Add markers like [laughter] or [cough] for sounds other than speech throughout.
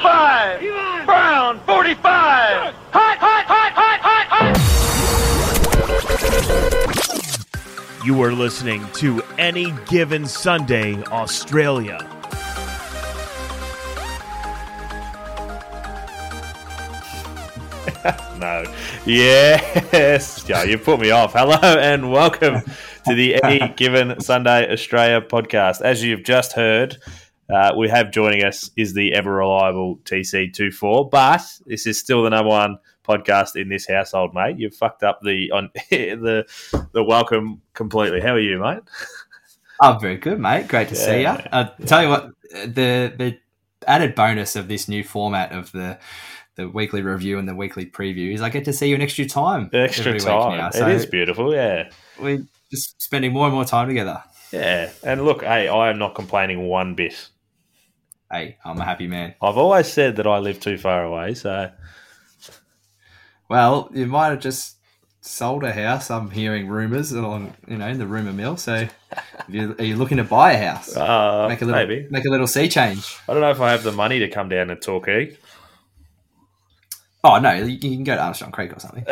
45. Brown, 45. Hot, hot, hot, hot, hot, hot. You are listening to Any Given Sunday Australia. [laughs] no. Yes. Yeah, you put me off. Hello and welcome to the Any [laughs] Given Sunday Australia podcast. As you've just heard, uh, we have joining us is the ever reliable TC24, but this is still the number one podcast in this household, mate. You've fucked up the on [laughs] the the welcome completely. How are you, mate? I'm very good, mate. Great to see you. Yeah. I tell you what, the the added bonus of this new format of the the weekly review and the weekly preview is I get to see you an extra time. Extra time. now. it So is beautiful, yeah. we're just spending more and more time together. Yeah. And look, hey, I am not complaining one bit. Hey, I'm a happy man. I've always said that I live too far away, so Well, you might have just sold a house. I'm hearing rumours along, you know, in the rumor mill. So, you, are you looking to buy a house? uh, make a little, maybe. make a little sea change. I don't know if I have the money to come down to Torquay. Oh no, you you can go to Armstrong Creek or something. [laughs]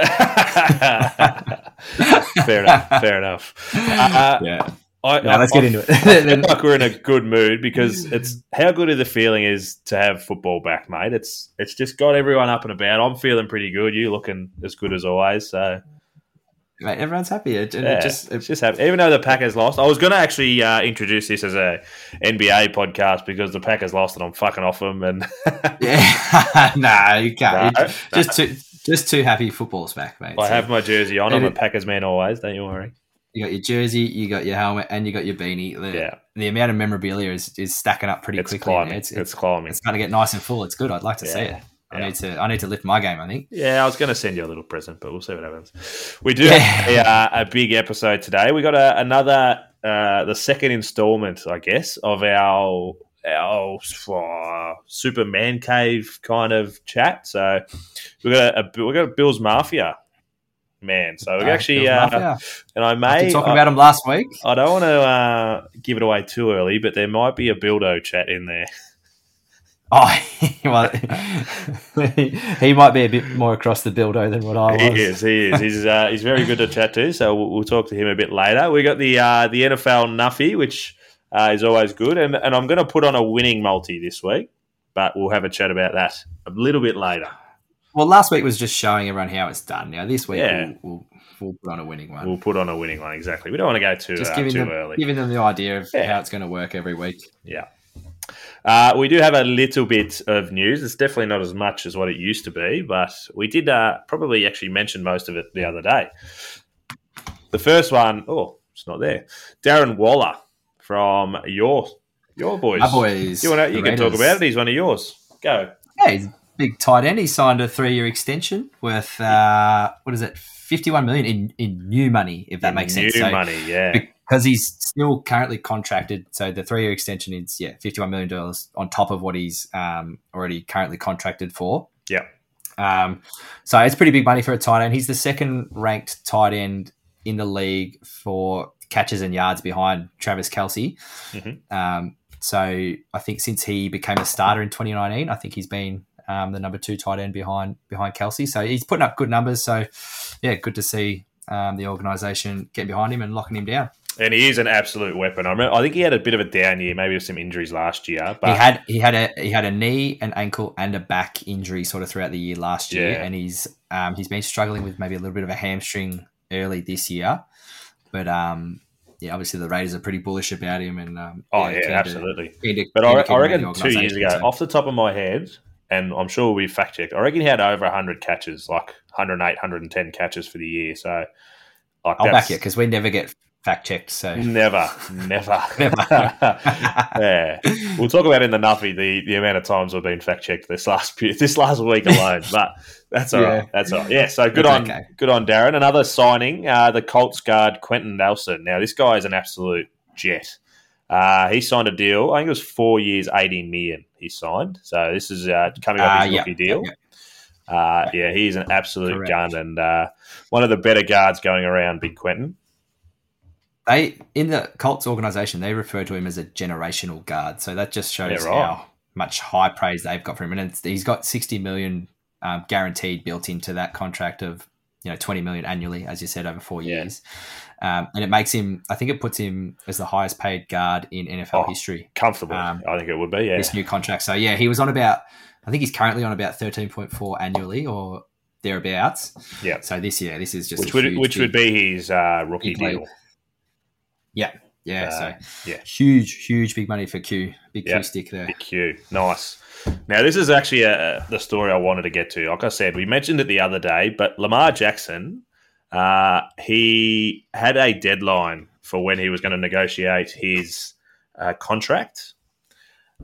fair enough. Fair enough. [laughs] Uh, Yeah. I, No, let's I- get into it. [laughs] I feel it. like we're in a good mood because it's how good of the feeling is to have football back, mate. It's it's just got everyone up and about. I'm feeling pretty good. You looking as good as always. So Mate, everyone's happy. It, it yeah, just, it's just happy. Even though the Packers lost, I was going to actually uh, introduce this as a NBA podcast because the Packers lost and I'm fucking off them. And [laughs] Yeah, [laughs] no, you can't. No, You're just too, just too happy football's back, mate. I So have my jersey on. I'm And a Packers man always. Don't you worry. You got your jersey, you got your helmet, and you got your beanie. The, Yeah. the amount of memorabilia is, is stacking up pretty It's quickly. climbing. It's, It's, it's, climbing. it's going to get nice and full. It's good. I'd like to see Yeah. it. I Yeah. need to. I need to lift my game. I think. Yeah, I was going to send you a little present, but we'll see what happens. We do Yeah. have a, uh, a big episode today. We got a, another, uh, the second installment, I guess, of our our uh, super man cave kind of chat. So we got a, a we got a Bill's Mafia man. So we Uh, actually, uh, Mafia. and I may talking about him last week. I don't want to uh, give it away too early, but there might be a Bildo chat in there. [laughs] Oh, [laughs] well, [laughs] he might be a bit more across the Bildo than what I was. He is. He is. He's uh, he's very good to chat to. So we'll, we'll talk to him a bit later. We got the uh, the NFL Nuffy, which uh, is always good, and and I'm going to put on a winning multi this week, but we'll have a chat about that a little bit later. Well, last week was just showing everyone how it's done. Now this week Yeah. we'll, we'll we'll put on a winning one. We'll put on a winning one exactly. We don't want to go too just uh, giving too them early. giving them the idea of Yeah. how it's going to work every week. Yeah. Uh, we do have a little bit of news. It's definitely not as much as what it used to be, but we did uh, probably actually mention most of it the other day. The first one, oh, it's not there. Darren Waller from your your boys. My boys, You, wanna, you can talk about it. He's one of yours. Go. Yeah, he's big tight end. He signed a three-year extension worth uh, what is it, fifty-one million in, in new money, if that makes New sense. So, money, yeah. because he's still currently contracted. So the three-year extension is yeah, fifty-one million dollars on top of what he's um, already currently contracted for. Yeah. Um, so it's pretty big money for a tight end. He's the second-ranked tight end in the league for catches and yards behind Travis Kelce. Mhm. Um, so I think since he became a starter in 2019, I think he's been um, the number two tight end behind behind Kelce. So he's putting up good numbers. So yeah, good to see um, the organisation getting behind him and locking him down. And he is an absolute weapon. I, remember, I think he had a bit of a down year, maybe with some injuries last year. But he had he had a he had a knee, an ankle, and a back injury sort of throughout the year last year, Yeah. and he's um, he's been struggling with maybe a little bit of a hamstring early this year, but um, yeah, obviously the Raiders are pretty bullish about him, and um, oh keen yeah, absolutely. keen to- But I, I reckon two years ago, so- off the top of my head, and I'm sure we fact checked, I reckon he had over 100 catches, like 108, 110 catches for the year. So, like, I'll back you because we never get fact checked. So Never, never. [laughs] Never. [laughs] yeah. We'll talk about in the Nuffy the, the amount of times we've been fact checked this last this last week alone. [laughs] But that's all right. Yeah. That's all right. Yeah, so good on okay. good on Darren. Another signing, uh, the Colts guard Quenton Nelson. Now this guy is an absolute jet. Uh, he signed a deal. I think it was four years, eighteen million. He signed. So this is uh, coming up Uh, his yeah. rookie deal. Yeah. Uh, yeah, he's an absolute Correct. gun and uh, one of the better guards going around. Big Quenton. they in the Colts organization they refer to him as a generational guard. So that just shows Yeah, right. how much high praise they've got for him, and it's, he's got sixty million um, guaranteed built into that contract of you know twenty million annually, as you said, over four Yeah. years, um, and it makes him. I think it puts him as the highest paid guard in NFL Oh, history. Comfortable, Um, I think it would be. Yeah, This new contract, so yeah, he was on about. I think he's currently on about thirteen point four annually or thereabouts. yeah. So this year, this is just Which would which would be his uh, rookie big deal. yeah, yeah. Uh, so yeah. huge, huge, big money for Q, big Yeah. Q stick there. Big Q, nice. Now this is actually a, the story I wanted to get to. Like I said, we mentioned it the other day, but Lamar Jackson, uh, he had a deadline for when he was going to negotiate his uh, contract,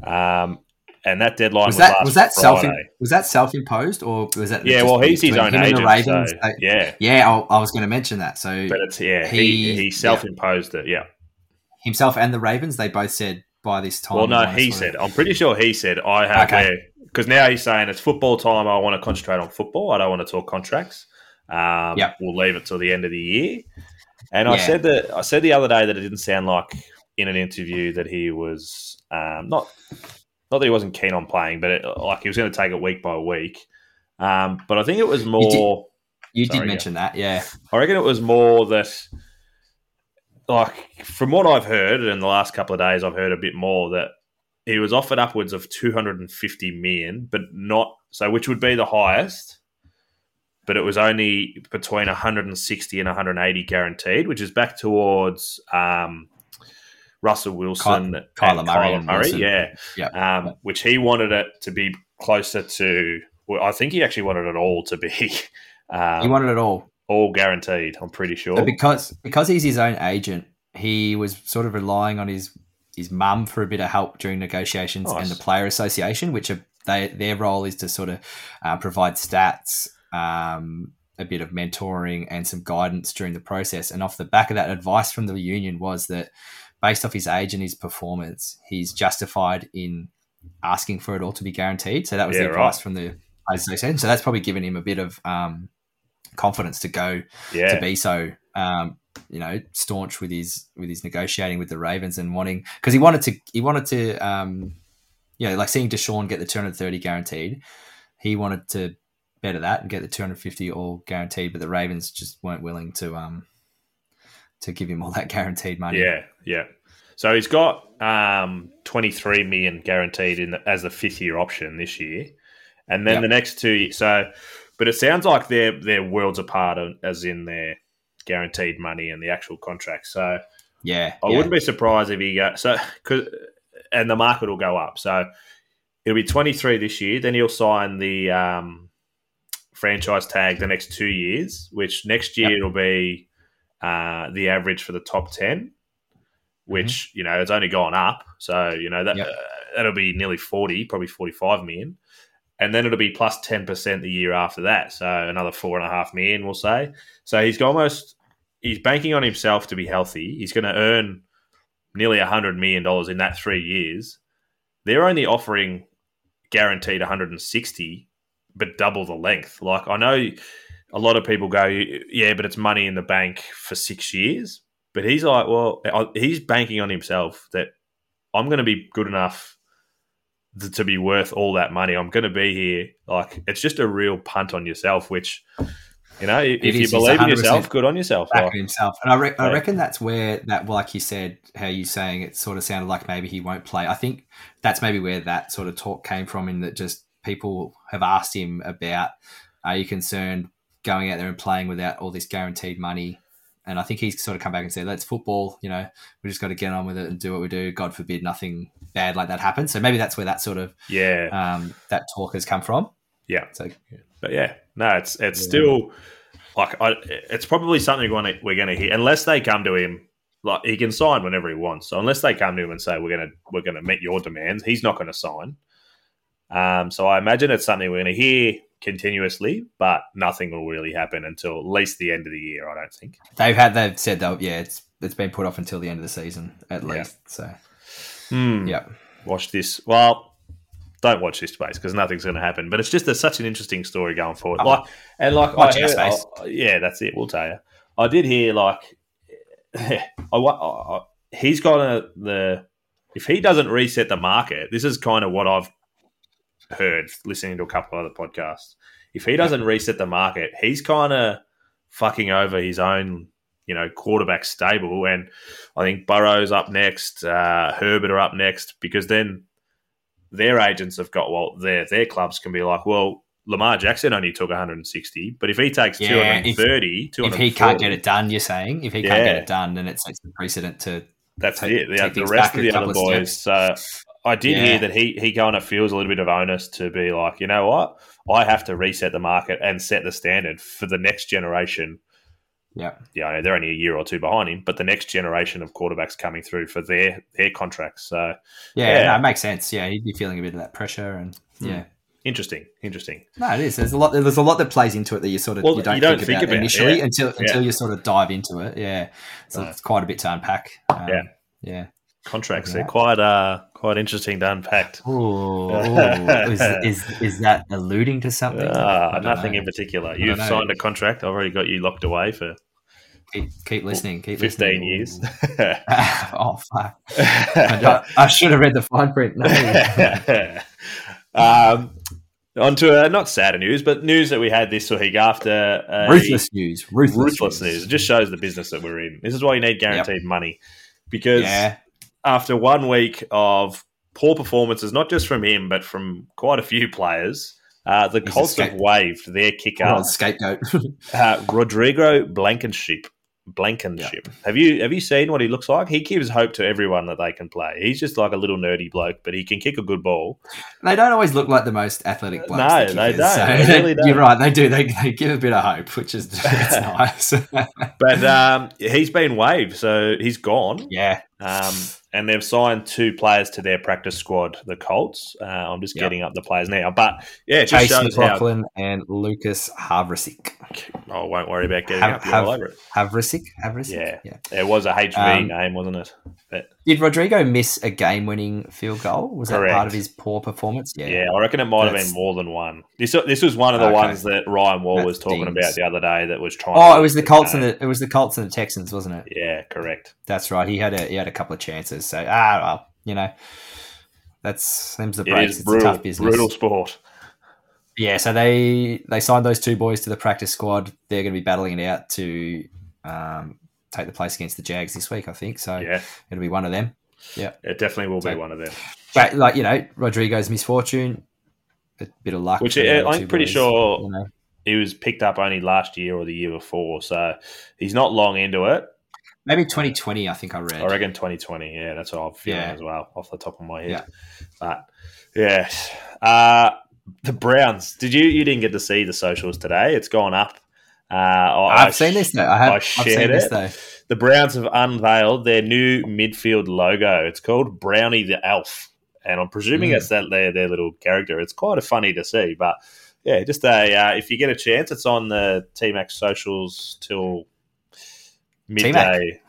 um, and that deadline was, Was that was that self was that self imposed or was that Yeah, well, he's his own agent. Ravens? so, Uh, yeah, yeah, I, I was going to mention that. So but it's yeah, he He- he self-imposed it. Yeah. himself and the Ravens, they both said by this time. Well, no, he said. of- I'm pretty sure he said I have Okay. because now he's saying it's football time. I want to concentrate on football. I don't want to talk contracts. Um, Yep. We'll leave it till the end of the year. And I said that I said the other day that it didn't sound like in an interview that he was um, not not that he wasn't keen on playing, but it, like he was going to take it week by week. Um, but I think it was more. You Sorry, did yeah. mention that, yeah. I reckon it was more that, like, from what I've heard in the last couple of days, I've heard a bit more that he was offered upwards of 250 million, but not so, which would be the highest, but it was only between 160 and 180 guaranteed, which is back towards um, Russell Wilson, Ky- Kyler Murray Kyler Murray, Wilson. yeah, Yeah. um, which he wanted it to be closer to. Well, I think he actually wanted it all to be um, [laughs] He wanted it all. All guaranteed. I'm pretty sure. But because because he's his own agent, he was sort of relying on his his mum for a bit of help during negotiations Nice. and the player association, which are they their role is to sort of uh, provide stats, um, a bit of mentoring, and some guidance during the process. And off the back of that, advice from the union was that based off his age and his performance, he's justified in asking for it all to be guaranteed. So that was Yeah, the advice right. from the association. So that's probably given him a bit of um, confidence to go yeah, to be so um, you know staunch with his with his negotiating with the Ravens and wanting because he wanted to he wanted to um, you know like seeing Deshaun get the 230 guaranteed he wanted to better that and get the 250 all guaranteed but the Ravens just weren't willing to um to give him all that guaranteed money yeah, yeah. So he's got um, 23 million guaranteed in the, as the fifth year option this year, and then Yep. the next two. So, but it sounds like they're they're worlds apart, as in their guaranteed money and the actual contract. So yeah I yeah. wouldn't be surprised if he go so cause, and the market will go up. So it'll be 23 this year. Then he'll sign the um, franchise tag the next two years, which next year Yep. it'll be uh, the average for the top 10, which, you know, it's only gone up. So, you know, that, Yep. uh, that'll be nearly 40, probably 45 million. And then it'll be plus 10% the year after that. So another four and a half million, we'll say. So he's almost, he's banking on himself to be healthy. He's going to earn nearly $100 million in that three years. They're only offering guaranteed 160, but double the length. Like, I know a lot of people go, yeah, but it's money in the bank for six years. But he's like, well, he's banking on himself that I'm going to be good enough to, to be worth all that money. I'm going to be here. Like, it's just a real punt on yourself, which, you know, if you believe in yourself, good on yourself. back Like, himself. And I, re- I reckon that's where that, like you said, how you saying it sort of sounded like maybe he won't play. I think that's maybe where that sort of talk came from, in that just people have asked him about, are you concerned going out there and playing without all this guaranteed money? And I think he's sort of come back and said, "Let's football. You know, we just got to get on with it and do what we do. God forbid nothing bad like that happens." So maybe that's where that sort of yeah. um, that talk has come from. Yeah. So But yeah, no, it's it's Yeah. still like I, it's probably something we're going to we're to hear unless they come to him. Like he can sign whenever he wants. So unless they come to him and say we're going to we're going to meet your demands, he's not going to sign. Um, so I imagine it's something we're going to hear continuously, but nothing will really happen until at least the end of the year. I don't think. they've had they've said though, yeah, it's it's been put off until the end of the season at Yeah. least. So Hmm. yeah. Watch this. Well, don't watch this space because nothing's going to happen. But it's just a, such an interesting story going forward. Oh. Like and like Watch I heard- space. I- yeah, that's it. We'll tell you. I did hear like [laughs] I, I, he's got a, the if he doesn't reset the market. This is kind of what I've heard listening to a couple of other podcasts. If he doesn't reset the market, he's kind of fucking over his own, you know, quarterback stable. And I think Burrow's up next, uh, Herbert are up next, because then their agents have got well, their their clubs can be like, well, Lamar Jackson only took 160, but if he takes Yeah, 230, if he can't get it done, you're saying if he can't get it done, then it sets the precedent to That's take- it. The, the rest of the other boys. So I did Yeah. hear that he he kind of feels a little bit of onus to be like, you know what, I have to reset the market and set the standard for the next generation. Yeah. Yeah, I know they're only a year or two behind him, but the next generation of quarterbacks coming through for their their contracts. So Yeah, Yeah. no, it makes sense. Yeah, he'd be feeling a bit of that pressure, and Hmm. yeah, interesting, interesting. no, it is. There's a lot. There's a lot that plays into it that you sort of Well, you don't, you don't think, think about, about, initially yeah. until until Yeah. you sort of dive into it. Yeah, so No. it's quite a bit to unpack. Um, Yeah. yeah. Contracts Yeah. they're quite uh quite interesting to unpack. Ooh, ooh. is, [laughs] is is that alluding to something? Ah, nothing know. in particular. You've signed a contract. I've already got you locked away for Keep, keep listening. Keep 15 listening. years. [laughs] [laughs] oh fuck! I, I should have read the fine print. No. um, on to uh, not sad news, but news that we had this week after a ruthless news. Ruthless, ruthless news. It just shows the business that we're in. This is why you need guaranteed money because Yeah, after one week of poor performances, not just from him but from quite a few players, uh, the He's Colts have waived their kicker, on, scapegoat. [laughs] uh, Rodrigo Blankenship. Blankenship. Have you have you seen what he looks like? He gives hope to everyone that they can play. He's just like a little nerdy bloke, but he can kick a good ball. They don't always look like the most athletic blokes. No, the they don't. They really [laughs] don't. You're right. They do. They, they give a bit of hope, which is [laughs] nice. But um, he's been waived, so he's gone. yeah. Um, and they've signed two players to their practice squad, the Colts. Uh, I'm just Yep. getting up the players now, but yeah, Chase shows how. McLaughlin and Lucas Havrisik. I won't worry about getting Have- up. Have- all over it. Havrisik? Havrisik? Yeah. yeah. It was a HV Um, name, wasn't it? But Did Rodrigo miss a game winning field goal? Was that part of his poor performance? yeah. yeah. I reckon it might have been more than one. This this was one of the Okay. ones that Ryan Wall That was talking stings. about the other day. That was trying. Oh, to it was the Colts and the it was the Colts and the Texans, wasn't it? Yeah, correct. That's right. He had a he had a couple of chances. So ah well, you know. That's them's the It breaks. is It's brutal, a tough business. brutal sport. Yeah, so they they signed those two boys to the practice squad. They're going to be battling it out to um, take the place against the Jags this week, I think. So Yeah, it'll be one of them. Yeah, it definitely will be one of them. But like you know, Rodrigo's misfortune, a bit of luck. Which other I'm pretty boys, sure you know. he was picked up only last year or the year before, so he's not long into it. maybe 2020. I think I read. I reckon 2020. Yeah, that's what I'm feeling Yeah. as well, off the top of my head. Yeah. But yeah, uh, the Browns. Did you? You didn't get to see the socials today. It's gone up. Uh, I- I've seen this though. I have. I I've shared seen this it. though. The Browns have unveiled their new midfield logo. It's called Brownie the Elf, and I'm presuming Mm. that's that their their little character. It's quite a funny to see, but yeah, just a uh, if you get a chance, it's on the T Max socials till midday.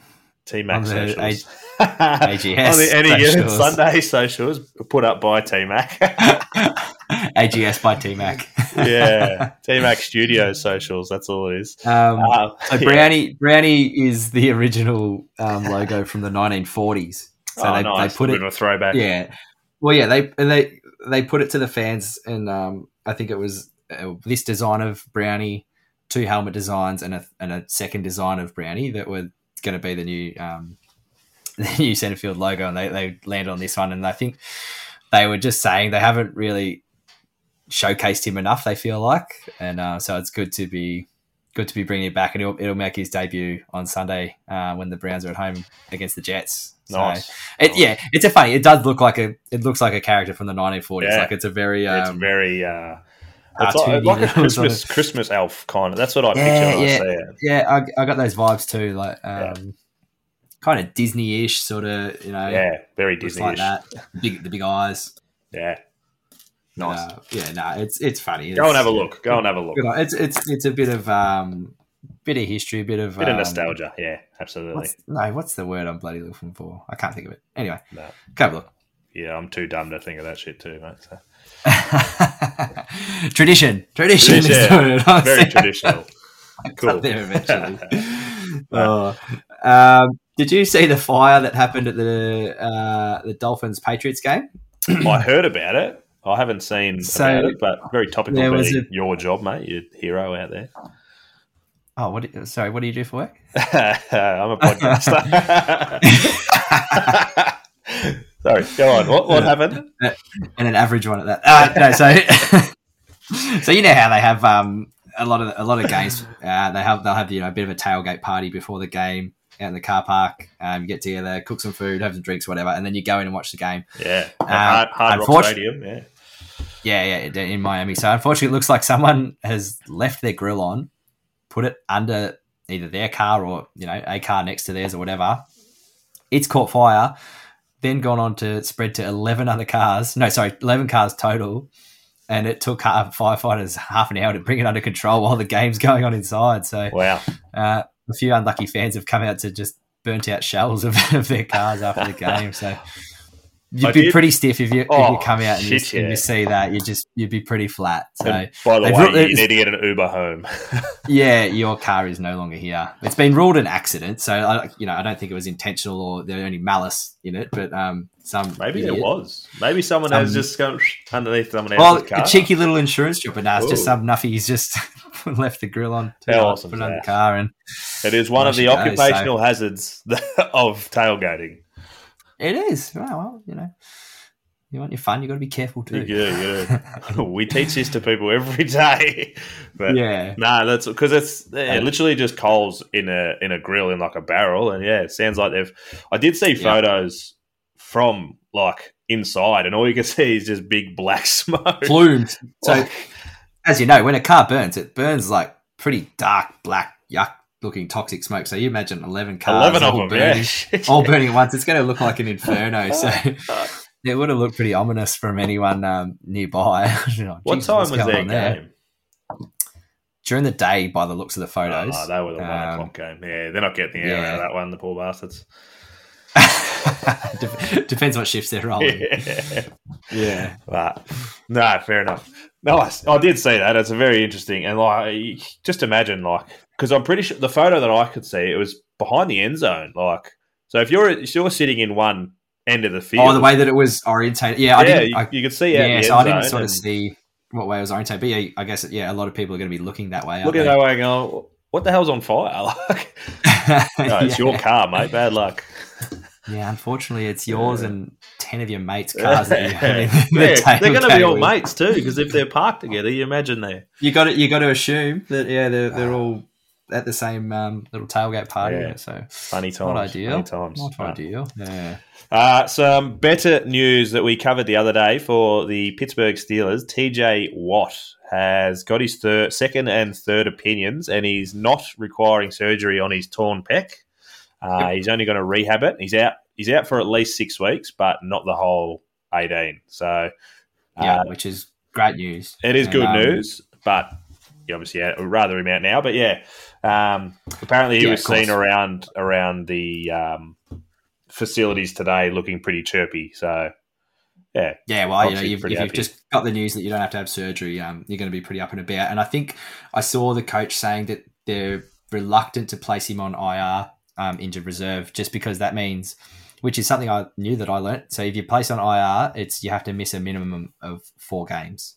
T the socials. AGS on the any given. [laughs] [laughs] Sunday [laughs] socials put up by T Mac. [laughs] AGS by T Mac. yeah, [laughs] T Mac Studio socials. That's all it is. Um, Uh, so yeah. Brownie Brownie is the original um, logo from the 1940s. So oh, they, nice. they put a it of a throwback. Yeah. Well, yeah, they and they they put it to the fans, and um, I think it was uh, this design of Brownie, two helmet designs, and a and a second design of Brownie that were going to be the new um, [laughs] the new Centerfield logo, and they they landed on this one, and I think they were just saying they haven't really showcased him enough. They feel like, and uh, so it's good to be. Good to be bringing it back, and it'll, it'll make his debut on Sunday uh, when the Browns are at home against the Jets. So, Nice. it, Nice. yeah, it's a funny. It does look like a. It looks like a character from the 1940s. Yeah. Like it's a very. it's Um, very. Uh, it's like, like a sort Christmas of- Christmas elf kind of. That's what I picture Yeah, I yeah. yeah, I, I got those vibes too. Like, Yeah. um, kind of Disney-ish, sort of. You know, Yeah, very looks Disney. like that. Big, the big eyes. Yeah, nice. Uh, yeah, no, it's it's funny. Go and have a look. Go and have a look. It's it's it's a bit of um, bit of history, a bit of Bit of um, nostalgia. Yeah, absolutely. What's, no, what's the word I'm bloody looking for? I can't think of it. Anyway, No. go have a look. Yeah, I'm too dumb to think of that shit too, mate. So. [laughs] tradition, tradition, is Tradition. I Very traditional. [laughs] Cool. There eventually. [laughs] Oh. Um, did you see the fire that happened at the uh, the Dolphins Patriots game? I heard about it. I haven't seen So, about it, but very topical there was a- your job, mate. Your hero out there. Oh, what? do- Sorry, what do you do for work? [laughs] I'm a podcaster. [laughs] Sorry, go on. What, what happened? and an average one at that. Uh, no, so [laughs] so you know how they have um, a lot of a lot of games. Uh, they have they'll have you know a bit of a tailgate party before the game out in the car park. Um, you get together, cook some food, have some drinks, whatever, and then you go in and watch the game. Yeah, Uh, hard, hard Rock Stadium. Yeah, Yeah, yeah, in Miami. So unfortunately, it looks like someone has left their grill on, put it under either their car or you know a car next to theirs or whatever. It's caught fire, then gone on to spread to eleven other cars. No, sorry, eleven cars total, and it took uh, firefighters half an hour to bring it under control while the game's [laughs] going on inside. So wow. uh, a few unlucky fans have come out to just burnt out shells of, [laughs] of their cars after the game. So. You'd I be did- pretty stiff if you if Oh, you come out and you, shit, and you see that. You just you'd be pretty flat. So And by the way, you need to get an Uber home. [laughs] yeah, your car is no longer here. It's been ruled an accident, so I, you know I don't think it was intentional or there any malice in it. But um, some Maybe idiot- there was. Maybe someone Some- has just gone underneath someone Well, else's car. a cheeky little insurance job, but nah, it's just some nuffy's just [laughs] left the grill on, to How awesome put on the car, and It is one of the There she goes, occupational hazards [laughs] of tailgating. It is. Well, well, you know, you want your fun, you got to be careful too. Yeah, do. [laughs] [laughs] we teach this to people every day. [laughs] But yeah, No, that's because it's yeah, literally just coals in a in a grill in like a barrel, and yeah, it sounds like they've. I did see Yeah. photos from like inside, and all you can see is just big black smoke. plumes. So Like, as you know, when a car burns, it burns like pretty dark, black, yuck looking toxic smoke. So you imagine 11 cars eleven of all them, burning, yeah. [laughs] all burning at once. It's going to look like an [laughs] inferno. So [laughs] it would have looked pretty ominous from anyone um, nearby. What "Jesus, time was their on there?" game? During the day, by the looks of the photos. Oh, they were the one Um, o'clock game. Yeah, they're not getting the air yeah. out of that one, the poor bastards. Dep- Depends what shifts they're rolling. Yeah. Yeah. But no, fair enough. Nice. I did see that. It's a very interesting and like just imagine like because I'm pretty sure the photo that I could see it was behind the end zone. Like so, if you're if you're sitting in one end of the field, Oh, the way that it was orientated. Yeah, I yeah, didn't. you, I, you could see yeah, so I didn't sort of see what way it was orientated. But yeah, I guess yeah, a lot of people are going to be looking that way. aren't Look at that way, going, what the hell's on fire? [laughs] Like, [laughs] no, it's Yeah. your car, mate. Bad luck. Yeah, unfortunately, it's yours Yeah. and ten of your mates' cars that you have in [laughs] the yeah, they're going to be all with. [laughs] mates too, because if they're parked together, you imagine they. You got to you got to assume that yeah, they're they're all at the same um, little tailgate party. Yeah. So Funny times. not ideal. Funny times. Not But- ideal. Yeah. Uh, some better news that we covered the other day for the Pittsburgh Steelers. TJ Watt has got his third, second and third opinions, and he's not requiring surgery on his torn pec. Uh, He's only going to rehab it. He's out. He's out for at least six weeks, but not the whole eighteen. So Yeah, uh, which is great news. it is And, good um, news, but you obviously would rather him out now. But yeah, um, apparently he Yeah, was seen around around the um, facilities today, looking pretty chirpy. So yeah, Yeah, well, you know, you've, if you've just got the news that you don't have to have surgery, um, you're going to be pretty up and about. And I think I saw the coach saying that they're reluctant to place him on IR, um, injured reserve, just because that means, which is something I knew that I learnt. So if you place on IR, it's you have to miss a minimum of four games.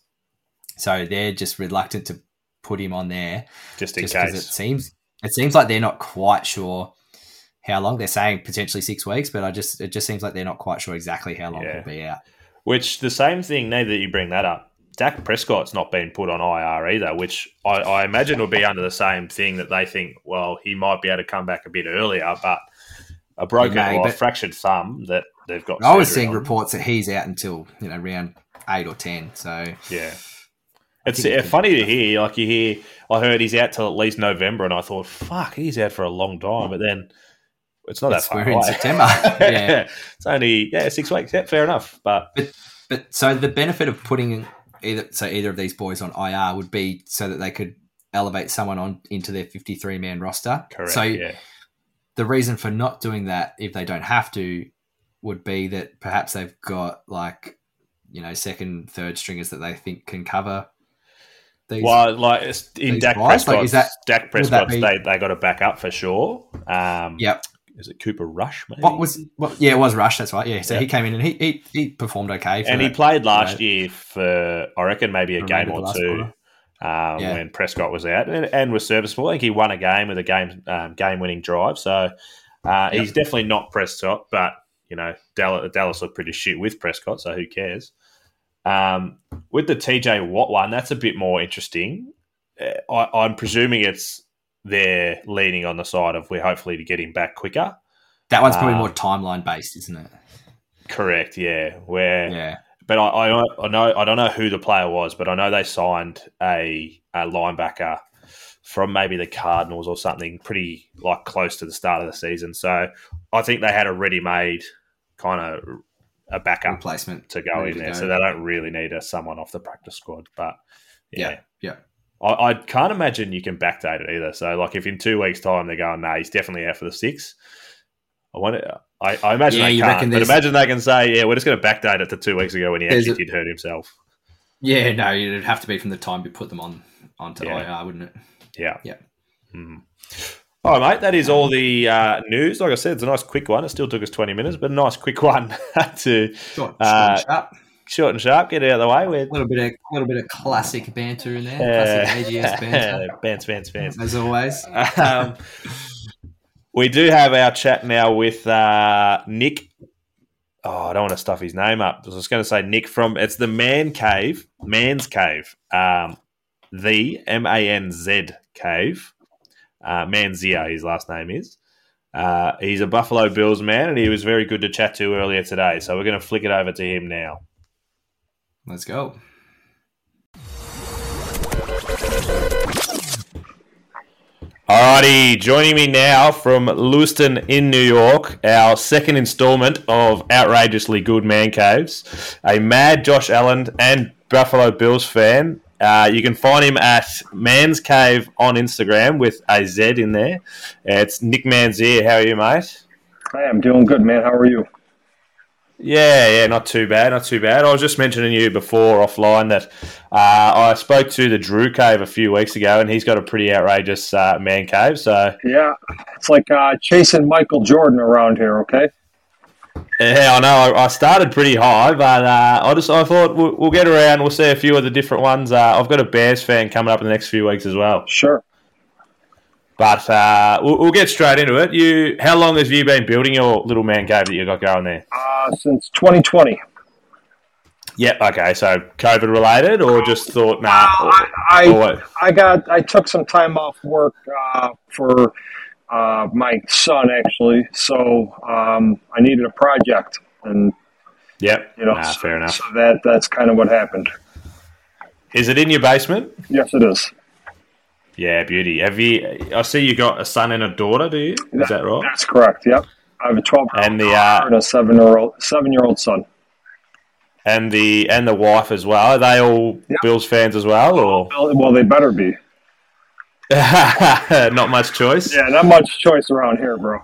So they're just reluctant to put him on there just in just because it seems it seems like they're not quite sure how long. They're saying potentially six weeks, but I just it just seems like they're not quite sure exactly how long Yeah. he'll be out. Which the same thing. Now that you bring that up, Dak Prescott's not been put on IR either. Which I, I imagine will be under the same thing that they think. Well, he might be able to come back a bit earlier, but a broken may, or a fractured thumb that they've got. I was seeing on. reports that he's out until you know round eight or ten. So Yeah. It's uh, funny to hear. Like you hear, I heard he's out till at least November, and I thought, "Fuck, he's out for a long time." But then it's not It's- that far we're in. September. [laughs] [laughs] Yeah. [laughs] it's only yeah six weeks. Yeah, fair enough. But but so the benefit of putting either so either of these boys on IR would be so that they could elevate someone on into their fifty three man roster. correct. So yeah, the reason for not doing that if they don't have to would be that perhaps they've got like you know second third stringers that they think can cover these well, like it's- in Dak guys, like, that- Dak that be- they they got to back up for sure. Um, yep is it Cooper Rush? Maybe? What was? What, yeah, it was Rush. That's right. Yeah, so he came in and he he, he performed okay. and he that, played last you know, year for I reckon maybe a game or two quarter. Um, Yeah. when Prescott was out and, and was serviceable. I think he won a game with a game um, game winning drive. So uh, he's definitely not Prescott, but you know Dallas, Dallas looked pretty shit with Prescott, so who cares? Um, with the TJ Watt one, that's a bit more interesting. Uh, I, I'm presuming it's they're leaning on the side of we're hopefully to get him back quicker. That one's probably Um, more timeline based, isn't it? Correct, yeah. Where Yeah. But I, I, I know I don't know who the player was, but I know they signed a, a linebacker from maybe the Cardinals or something pretty like close to the start of the season. So I think they had a ready-made kind of a backup Replacement. to go in to there, go. so they don't really need a someone off the practice squad. But yeah, Yeah. Yeah. I, I can't imagine you can backdate it either. So like if in two weeks' time they're going, nah, he's definitely out for the six. I want I, I imagine Yeah, they can't, but imagine they can say, yeah, we're just going to backdate it to two weeks ago when he actually a- did hurt himself. Yeah, no, it'd have to be from the time you put them on onto Yeah. IR, wouldn't it? Yeah. Yeah. Mm. All right, mate. That is all the uh, news. Like I said, it's a nice quick one. It still took us 20 minutes, but a nice quick [laughs] one [laughs] to Short, Uh, short and sharp. short and sharp, get it out of the way. We're, A little bit of a little bit of classic banter in there. uh, Classic AGS banter. [laughs] Bants, bants, bants. as always. Um, we do have our chat now with uh, Nick. Oh, I don't want to stuff his name up. I was going to say Nick from it's the Man Cave, Man's Cave, um, the M A N Z Cave. Uh, Manzia, his last name is. Uh, he's a Buffalo Bills man, and he was very good to chat to earlier today. So we're going to flick it over to him now. Let's go. Alrighty, joining me now from Lewiston in New York, our second installment of Outrageously Good Man Caves, a mad Josh Allen and Buffalo Bills fan. Uh, you can find him at Man's Cave on Instagram with a Z in there. It's Nick Manzier. How are you, mate? Hi, I'm doing good, man. How are you? Yeah, yeah, not too bad, not too bad. I was just mentioning you before offline that uh, I spoke to the Drew Cave a few weeks ago, and he's got a pretty outrageous uh, man cave. So Yeah, it's like uh, chasing Michael Jordan around here. Okay. Yeah, I know. I, I started pretty high, but uh, I just I thought we'll, we'll get around. We'll see a few of the different ones. Uh, I've got a Bears fan coming up in the next few weeks as well. Sure. But uh, we'll, we'll get straight into it. You, how long have you been building your little man cave that you got going there? Uh, since 2020. Yep. Okay. So COVID related, or just thought, nah. Uh, or- I, or I? I got I took some time off work uh, for uh, my son actually, so um, I needed a project, and Yep. you know, Nah, so, fair enough. so that that's kind of what happened. Is it in your basement? Yes, it is. Yeah, beauty. Have you? I see you got a son and a daughter. Do you? Is that right? That's correct. Yep. I have a 12 year And the, uh, and a seven year old seven year old son. And the and the wife as well. Are they all Yep. Bills fans as well, or Well, well, they better be. [laughs] not much choice? Yeah, not much choice around here, bro.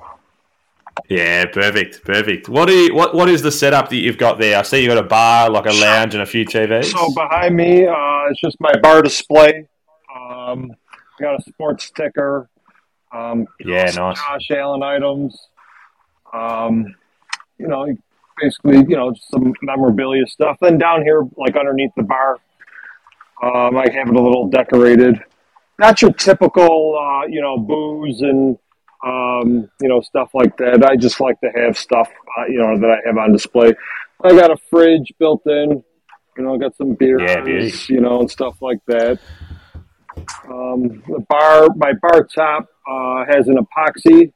Yeah, perfect, perfect. What do you, what what is the setup that you've got there? I see you got a bar, like a lounge, and a few TVs. So behind me, uh, it's just my bar display. Um, I got a sports sticker. Um, know, Yeah, some nice. Josh Allen items. Um, you know, basically, you know, some memorabilia stuff. Then down here, like underneath the bar, um, I have it a little decorated. Not your typical, uh, you know, booze and um, you know stuff like that. I just like to have stuff, uh, you know, that I have on display. I got a fridge built in. You know, I got some beers, Yeah, you know, and stuff like that. Um, the bar, my bar top uh, has an epoxy,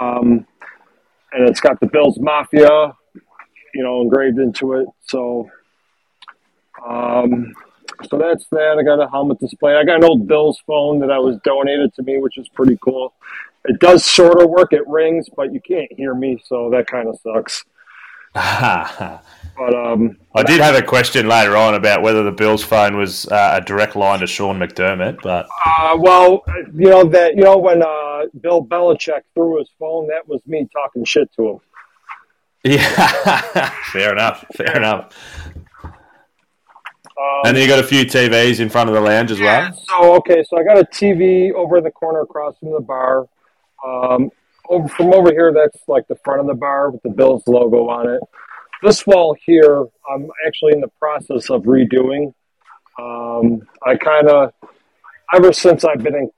um, and it's got the Bills Mafia, you know, engraved into it. So, um, so that's that. I got a helmet display. I got an old Bills phone that I was donated to me, which is pretty cool. It does sort of work. It rings, but you can't hear me, so that kind of sucks. [laughs] I But um, did have a question later on about whether the Bills phone was uh, a direct line to Sean McDermott, but Uh, well, you know that you know when uh, Bill Belichick threw his phone, that was me talking shit to him. yeah, [laughs] fair enough, fair enough. Um, And then you got a few TVs in front of the lounge as well. So okay, so I got a TV over in the corner across from the bar. Um, over from over here, that's like the front of the bar with the Bills logo on it. This wall here, I'm actually in the process of redoing. Um, I kind of, ever since I've been in,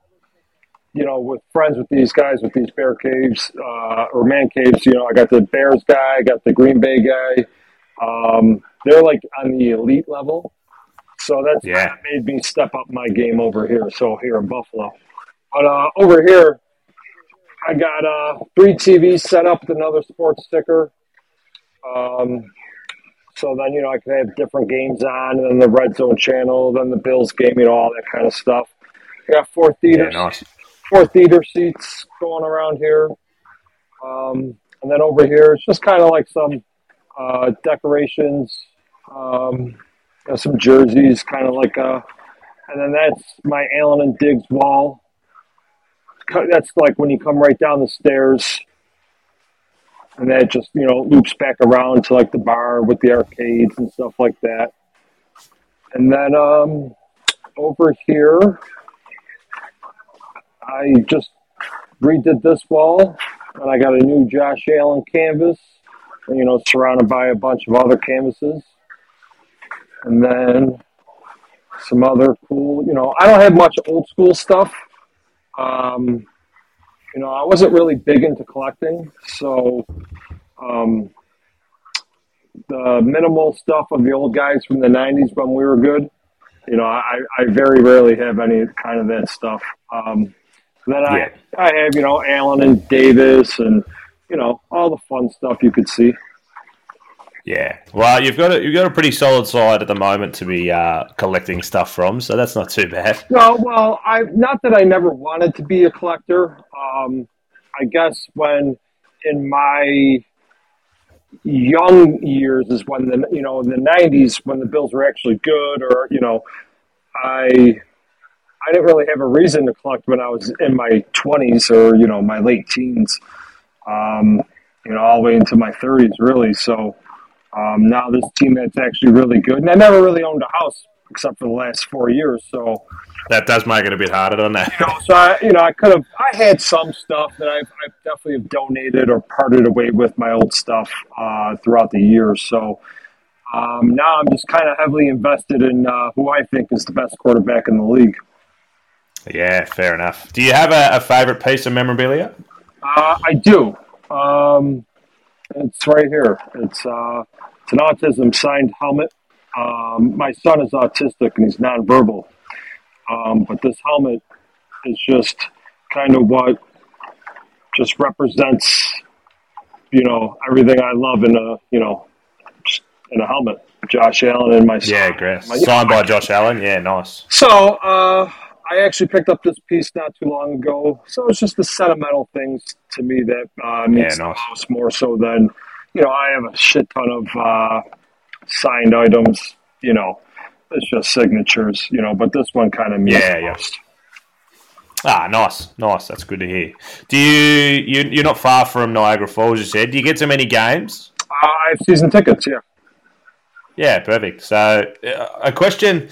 you know, with friends with these guys with these bear caves uh, or man caves, you know, I got the Bears guy, I got the Green Bay guy. Um, they're like on the elite level. So that's Yeah. that made me step up my game over here. So here in Buffalo, but uh, over here, I got uh, three TVs set up with another sports sticker. Um, so then you know I can have different games on, and then the red zone channel, then the Bills game, you know all that kind of stuff. I got four Yeah, nice. four theater seats going around here, um, and then over here it's just kind of like some uh, decorations, um, you know, some jerseys, kind of like a, and then that's my Allen and Diggs wall. That's like when you come right down the stairs, and that just you know loops back around to like the bar with the arcades and stuff like that. And then um, over here, I just redid this wall, and I got a new Josh Allen canvas. You know, surrounded by a bunch of other canvases, and then some other cool. You know, I don't have much old school stuff. Um, you know, I wasn't really big into collecting, so um, the minimal stuff of the old guys from the '90s when we were good. You know, I, I very rarely have any kind of that stuff. Um, then I, I have, you know, Allen and Davis and, you know, all the fun stuff you could see. Yeah. Well, you've got a you've got a pretty solid side at the moment to be uh, collecting stuff from, so that's not too bad. No, well, I not that I never wanted to be a collector. Um, I guess when in my young years is when the you know in the '90s when the Bills were actually good, or you know, I I didn't really have a reason to collect when I was in my 20s or you know my late teens. Um, you know, all the way into my 30s, really. So um, now this team that's actually really good, and I never really owned a house except for the last four years. So That does make it a bit harder, doesn't it? you know, so I, you know, I could have, I had some stuff that I've, I definitely have donated or parted away with my old stuff uh, throughout the years. So um, now I'm just kind of heavily invested in uh, who I think is the best quarterback in the league. Yeah, fair enough. Do you have a, a favorite piece of memorabilia? Uh, I do. Um, it's right here. It's uh, it's an autism signed helmet. Um, my son is autistic and he's nonverbal, um, but this helmet is just kind of what just represents, you know, everything I love in a you know in a helmet. Josh Allen and my son. Yeah, great. My- Signed by Josh Allen. Yeah, nice. So, uh, I actually picked up this piece not too long ago. So it's just the sentimental things to me that uh, means Yeah, the most more so than, you know, I have a shit ton of uh, signed items. You know, it's just signatures. You know, but this one kind of means Yeah, most. Ah, nice, nice. That's good to hear. Do you, you you're not far from Niagara Falls? You said. Do you get to many games? Uh, I have season tickets. Yeah. Yeah, perfect. So, uh, a question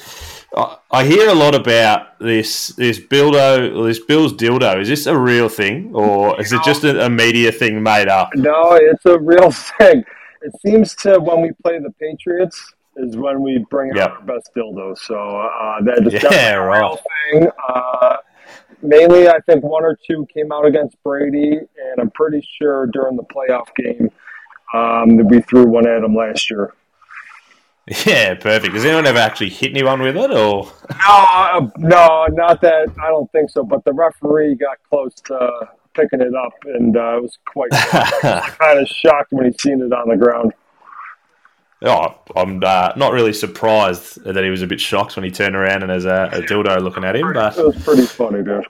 I- hear a lot about this this Bildo, this Bill's dildo. Is this a real thing, or is it just a, a media thing made up? No, it's a real [laughs] thing. It seems to when we play the Patriots is when we bring Yep. out our best dildos. So uh, that is Yeah, a right. real thing. Uh, mainly, I think one or two came out against Brady, and I'm pretty sure during the playoff game um, that we threw one at him last year. [laughs] Yeah, perfect. Has anyone ever actually hit anyone with it, or No, uh, no, not that. I don't think so. But the referee got close to picking it up, and uh, it was quite [laughs] kind of shocked when he seen it on the ground. Oh, I'm uh, not really surprised that he was a bit shocked when he turned around and there's a, a dildo looking at him. But It was pretty funny, dude.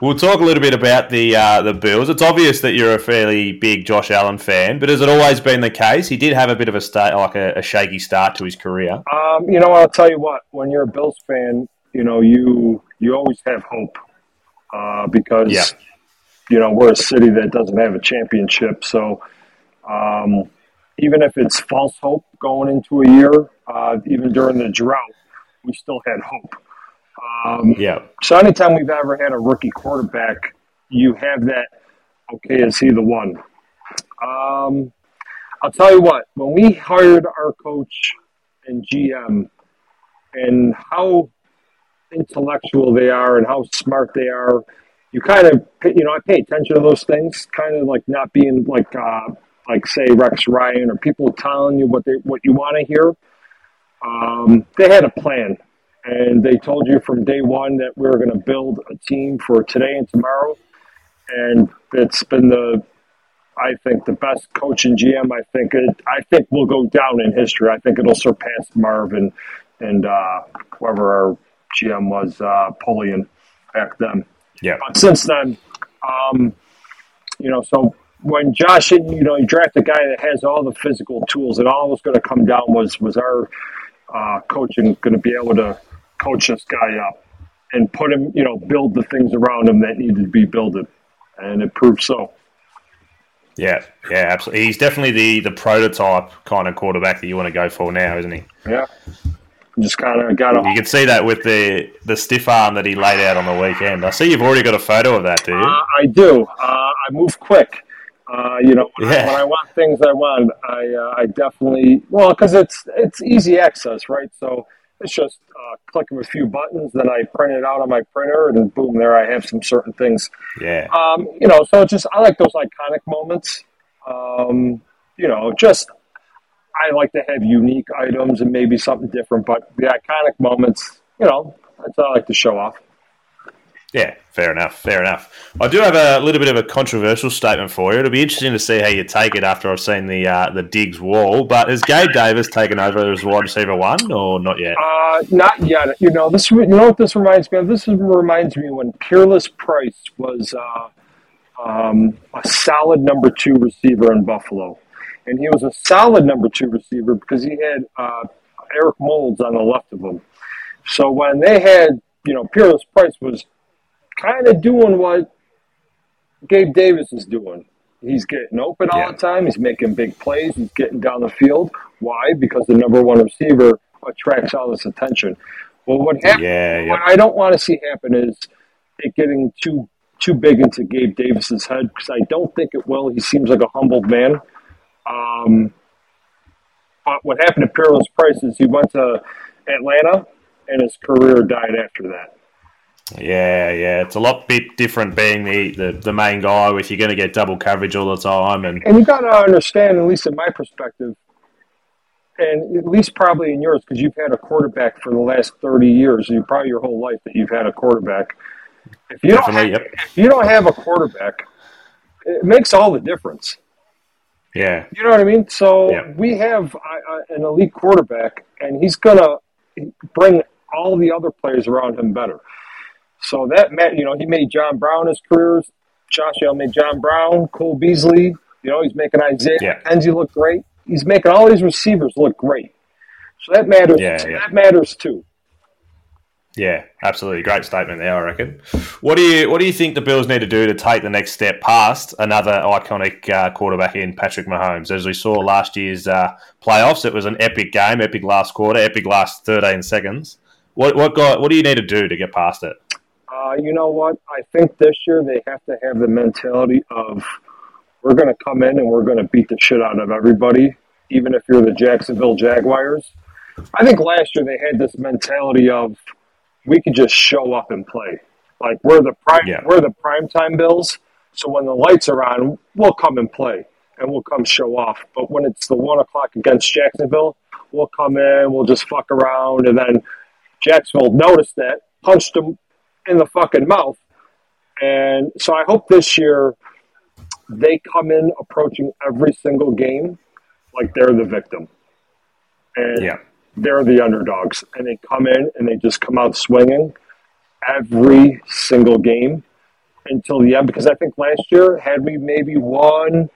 We'll talk a little bit about the uh, the Bills. It's obvious that you're a fairly big Josh Allen fan, but has it always been the case? He did have a bit of a start, like a, a shaky start to his career. Um, you know, I'll tell you what. When you're a Bills fan, you know you you always have hope uh, because Yeah. you know we're a city that doesn't have a championship. So um, even if it's false hope going into a year, uh, even during the drought, we still had hope. Um, Yeah, so anytime we've ever had a rookie quarterback, you have that okay, is he the one? Um, I'll tell you what, when we hired our coach and GM and how intellectual they are and how smart they are, you kind of, you know, I pay attention to those things, kind of like not being like, uh, like say Rex Ryan or people telling you what they, what you want to hear. Um, they had a plan and they told you from day one that we were going to build a team for today and tomorrow. And it's been the, I think, the best coach and GM. I think it, I think will go down in history. I think it'll surpass Marvin and uh, whoever our GM was, uh, Polian back then. Yeah. But since then, um, you know, so when Josh, you know, you draft a guy that has all the physical tools, and all was going to come down was was our uh, coaching going to be able to coach this guy up and put him, you know, build the things around him that needed to be built. and it proved so. Yeah, yeah, absolutely. He's definitely the the prototype kind of quarterback that you want to go for now, isn't he? Yeah, just kind of got You can see that with the the stiff arm that he laid out on the weekend. I see you've already got a photo of that, do you? Uh, I do. Uh, I move quick. Uh, you know, when, Yeah. I, when I want things I want, I uh, I definitely well because it's it's easy access, right? So it's just uh, click of a few buttons, then I print it out on my printer, and boom, there I have some certain things. yeah, Um, you know, so it's just I like those iconic moments. Um, you know, just I like to have unique items and maybe something different, but the iconic moments, you know, that's what I like to show off. Yeah. Fair enough. Fair enough. I do have a little bit of a controversial statement for you. It'll be interesting to see how you take it after I've seen the uh, the Diggs wall. But has Gabe Davis taken over as wide receiver one or not yet? Uh, not yet. You know this. You know what this reminds me of? This is, reminds me when Peerless Price was uh, um, a solid number two receiver in Buffalo, and he was a solid number two receiver because he had uh, Eric Moulds on the left of him. So when they had, you know, Peerless Price was kind of doing what Gabe Davis is doing. He's getting open all Yeah. the time. He's making big plays. He's getting down the field. Why? Because the number one receiver attracts all this attention. Well, what happens? Yeah, yeah. What I don't want to see happen is it getting too too big into Gabe Davis's head because I don't think it will. He seems like a humbled man. Um, but what happened to Peerless Price is he went to Atlanta and his career died after that. Yeah, yeah. It's a lot bit different being the, the, the main guy if you're going to get double coverage all the time. And And you got to understand, at least in my perspective, and at least probably in yours, because you've had a quarterback for the last thirty years, you probably your whole life that you've had a quarterback. If you don't have, yep. if you don't have a quarterback, it makes all the difference. yeah, You know what I mean? So Yeah. we have uh, an elite quarterback, and he's gonna bring all the other players around him better. So that meant, you know, he made John Brown his career. Josh Allen made John Brown, Cole Beasley. You know, he's making Isaiah Yeah. McKenzie look great. He's making all these receivers look great. So that matters. Yeah, yeah. That matters too. yeah. Absolutely, great statement there. I reckon. What do you What do you think the Bills need to do to take the next step past another iconic uh, quarterback in Patrick Mahomes? As we saw last year's uh, playoffs, it was an epic game, epic last quarter, epic last thirteen seconds. What what got, What do you need to do to get past it? Uh, you know what? I think this year they have to have the mentality of we're going to come in and we're going to beat the shit out of everybody, even if you're the Jacksonville Jaguars. I think last year they had this mentality of we could just show up and play. Like we're the prime, Yeah. we're the prime time Bills. So when the lights are on, we'll come and play and we'll come show off. But when it's the one o'clock against Jacksonville, we'll come in, we'll just fuck around, and then Jacksonville noticed that, punched them in the fucking mouth. And so I hope this year they come in approaching every single game like they're the victim. And Yeah, they're the underdogs. And they come in and they just come out swinging every single game until the end. Because I think last year, had we maybe won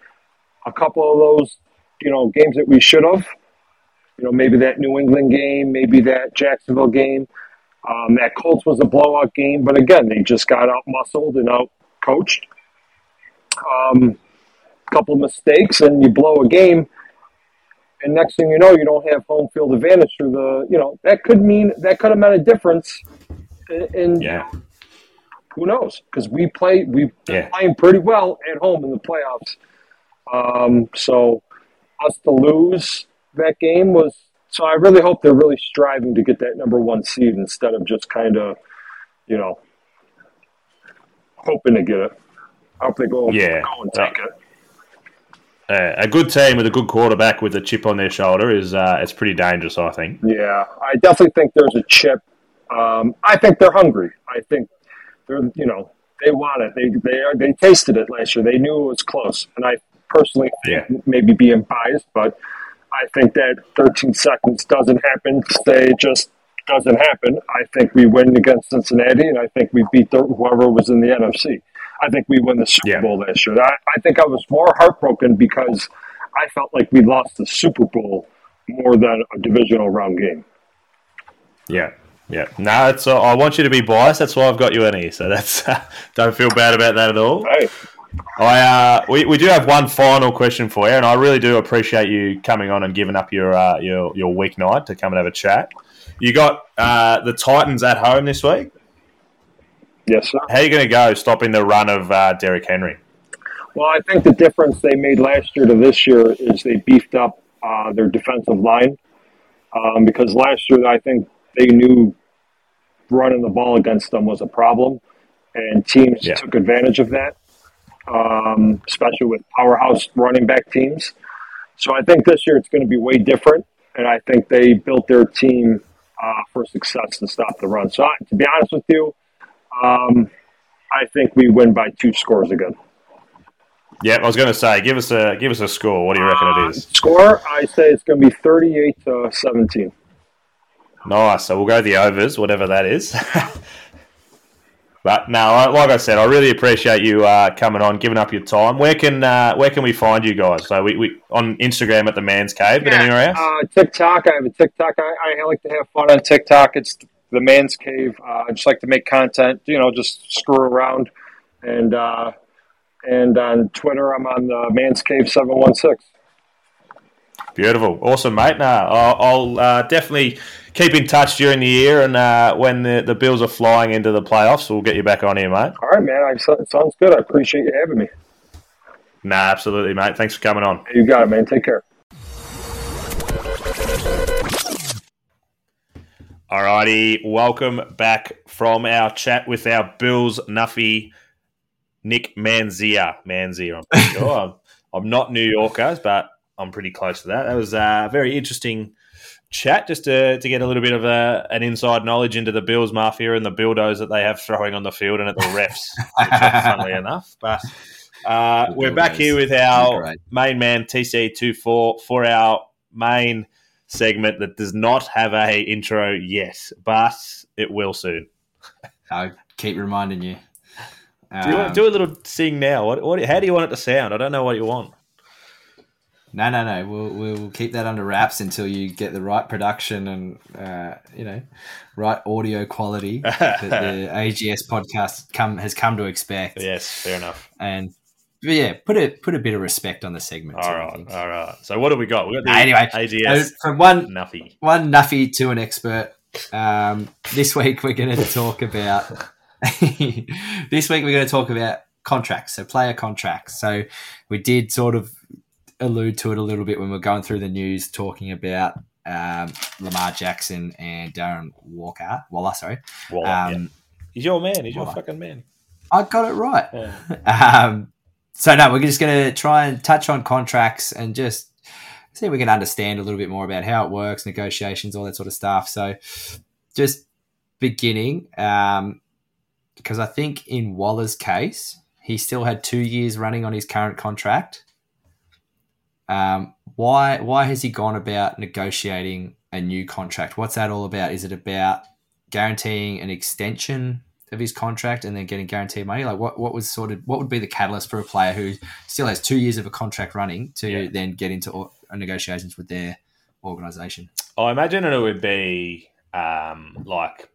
a couple of those, you know, games that we should have, you know, maybe that New England game, maybe that Jacksonville game, um, that Colts was a blowout game, but again, they just got out muscled and out coached. Um, couple mistakes and you blow a game, and next thing you know, you don't have home field advantage through the. You know that could mean that could have meant a difference in yeah, who knows? Because we play, been Yeah. playing pretty well at home in the playoffs. Um, so us to lose that game was. So I really hope they're really striving to get that number one seed instead of just kind of, you know, hoping to get it. I hope they go, Yeah. go and take it. Uh, a good team with a good quarterback with a chip on their shoulder is uh, it's pretty dangerous. I think. Yeah, I definitely think there's a chip. Um, I think they're hungry. I think they're, you know, they want it. They they are, they tasted it last year. They knew it was close, and I personally think Yeah. maybe being biased, but I think that 13 seconds doesn't happen. Stay just doesn't happen. I think we win against Cincinnati, and I think we beat the, whoever was in the NFC. I think we win the Super Yeah. Bowl last year. I, I think I was more heartbroken because I felt like we lost the Super Bowl more than a divisional round game. Yeah. Yeah. No, it's. Uh, I want you to be biased. That's why I've got you in here. So that's. [laughs] don't feel bad about that at all. Hey, I uh, we, we do have one final question for you, and I really do appreciate you coming on and giving up your uh, your your weeknight to come and have a chat. You got uh, the Titans at home this week. yes, sir. How are you going to go stopping the run of uh, Derrick Henry? Well, I think the difference they made last year to this year is they beefed up uh, their defensive line um, because last year I think they knew running the ball against them was a problem, and teams Yeah. took advantage of that, um, especially with powerhouse running back teams. So I think this year it's going to be way different, and I think they built their team uh, for success to stop the run. So I, to be honest with you, um, I think we win by two scores again. Yeah, I was going to say, give us a give us a score. What do you reckon it is? Score, I say it's going to be 38 to 17. Nice. So we'll go the overs, whatever that is. [laughs] but no, like I said, I really appreciate you uh, coming on, giving up your time. Where can uh, where can we find you guys? So we, we on Instagram at the Man's Cave, but anywhere else? Uh, TikTok, I have a TikTok. I, I like to have fun on TikTok. It's the man's cave. Uh, I just like to make content, you know, just screw around. And uh, and on Twitter, I'm on the man's cave 716. Beautiful, awesome, mate. No, I'll, I'll uh, definitely keep in touch during the year, and uh, when the, the Bills are flying into the playoffs, we'll get you back on here, mate. All right, man. I, sounds good. I appreciate you having me. Nah, absolutely, mate. Thanks for coming on. You got it, man. Take care. Alrighty, welcome back from our chat with our Bills Nuffy, Nick Manzia. Manzia, I'm sure. [laughs] I'm, I'm not New Yorkers, but I'm pretty close to that. That was a very interesting chat just to, to get a little bit of a, an inside knowledge into the Bills Mafia and the Bildos that they have throwing on the field and at the refs, which, [laughs] funnily enough. But uh, we're back here with our main man, TC24, for our main segment that does not have a intro yet, but it will soon. I keep reminding you. Do, you Um, want, do a little sing now. What, what? How do you want it to sound? I don't know what you want. No, no, no. We'll we'll keep that under wraps until you get the right production and uh, you know, right audio quality [laughs] that the AGS podcast come has come to expect. Yes, fair enough. And yeah, put a put a bit of respect on the segment. All too, right, all right. So what have we got? We got the anyway, AGS from one Nuffy. one nuffy to an expert. Um, this week we're going to talk about. [laughs] this week we're going to talk about contracts, so player contracts. So we did sort of allude to it a little bit when we are going through the news, talking about um, Lamar Jackson and Darren Walker. Waller, sorry. Well, Um, yeah. He's your man. He's your fucking man. I got it right. Yeah. [laughs] Um, so no, we're just going to try and touch on contracts and just see if we can understand a little bit more about how it works, negotiations, all that sort of stuff. So just beginning, um, because I think in Waller's case, he still had two years running on his current contract. Um, why why has he gone about negotiating a new contract? What's that all about? Is it about guaranteeing an extension of his contract and then getting guaranteed money? Like what, what was sort of what would be the catalyst for a player who still has two years of a contract running to Yeah. then get into o- negotiations with their organization? I imagine it would be um, like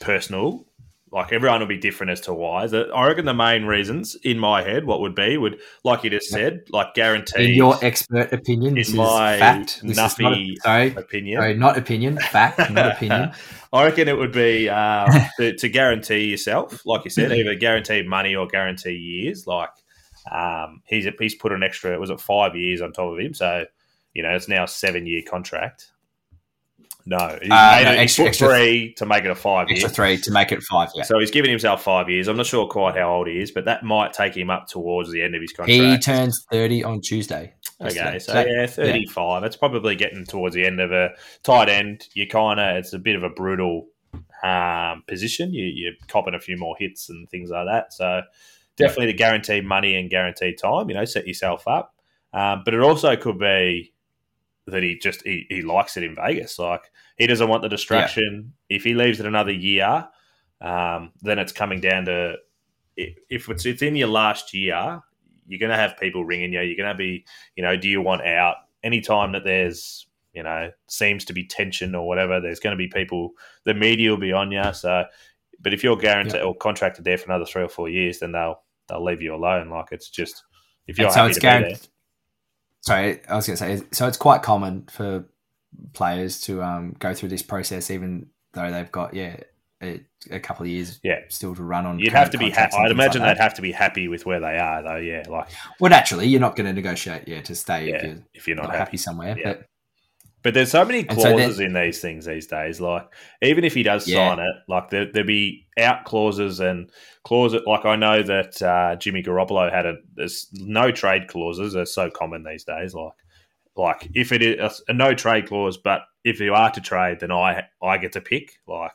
personal, like everyone will be different as to why. I reckon the main reasons in my head, what would be, would like you just said, like guaranteed In your expert opinion, this is my fact. This is not a- sorry, opinion. sorry, not opinion. Fact, not [laughs] opinion. I reckon it would be um, [laughs] to, to guarantee yourself, like you said, either guarantee money or guarantee years. Like um, he's he's put an extra, was it five years on top of him? So you know it's now a seven year contract. No, he's Uh, made no, it, extra- extra- three to make it a five year. Extra three to make it five. Yeah. So he's given himself five years. I'm not sure quite how old he is, but that might take him up towards the end of his contract. He turns thirty on Tuesday. Okay, so that- yeah, thirty-five. It's probably getting towards the end of a tight end. You kind of it's a bit of a brutal um, position. You, you're copping a few more hits and things like that. So definitely to guarantee money and guarantee time. You know, set yourself up. Um, but it also could be that he just he, he likes it in Vegas. Like he doesn't want the distraction. If he leaves it another year, um, then it's coming down to if it's it's in your last year, you're going to have people ringing you. You're going to be, you know, do you want out? Anytime that there's, you know, seems to be tension or whatever, there's going to be people. The media will be on you. So, but if you're guaranteed Yeah. or contracted there for another three or four years, then they'll they'll leave you alone. Like it's just if you're And so happy it's to be there. guaranteed- Sorry, I was going to say. So it's quite common for players to um, go through this process, even though they've got yeah a, a couple of years Yeah. still to run on. You'd have to be. Ha- contracts and I'd imagine like they'd have to be happy with where they are, though. Yeah, like Well, naturally, you're not going to negotiate yeah to stay yeah, if you're if you're not, not, happy. happy. somewhere. Yeah. But But there's so many so clauses then- in these things these days. Like even if he does Yeah. sign it, like there there be out clauses and clauses. Like I know that uh, Jimmy Garoppolo had a there's no trade clauses are so common these days. Like like if it is a no trade clause, but if you are to trade, then I I get to pick. Like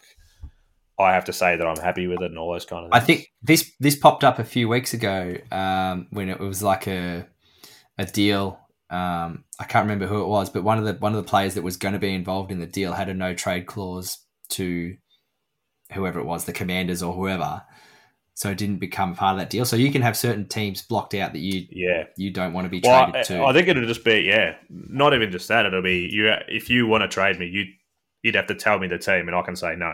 I have to say that I'm happy with it and all those kind of. I think this this popped up a few weeks ago um, when it was like a a deal. Um, I can't remember who it was, but one of the one of the players that was going to be involved in the deal had a no trade clause to whoever it was, the Commanders or whoever. So it didn't become part of that deal. So you can have certain teams blocked out that you yeah. you don't want to be Well, traded I, to. I think it'll just be yeah, not even just that. It'll be you. If you want to trade me, you you'd have to tell me the team, and I can say no.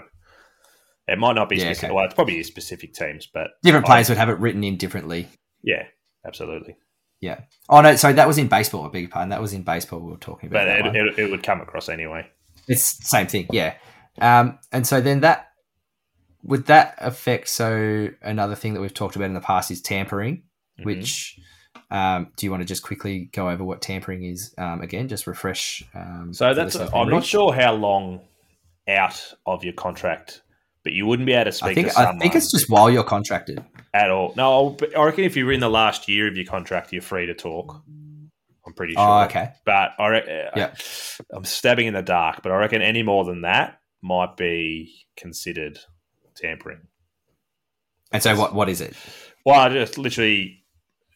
It might not be Yeah, specific. okay. Well, it's probably specific teams, but Different I- players would have it written in differently. yeah, absolutely. Yeah. Oh no, so that was in baseball. A big pardon. That was in baseball. We were talking about. But it, it, it would come across anyway. It's the same thing, yeah. Um, and so then that would that affect? So another thing that we've talked about in the past is tampering. Mhm. Which um, do you want to just quickly go over what tampering is um, again? Just refresh. Um, so that's I'm not sure how long out of your contract, but you wouldn't be able to speak I think to I think it's just while you're contracted. at all. No, I reckon if you're in the last year of your contract, you're free to talk. I'm pretty sure. Oh, okay. But I re- Yeah. I'm stabbing in the dark, but I reckon any more than that might be considered tampering. And so what what is it? Well, I just literally,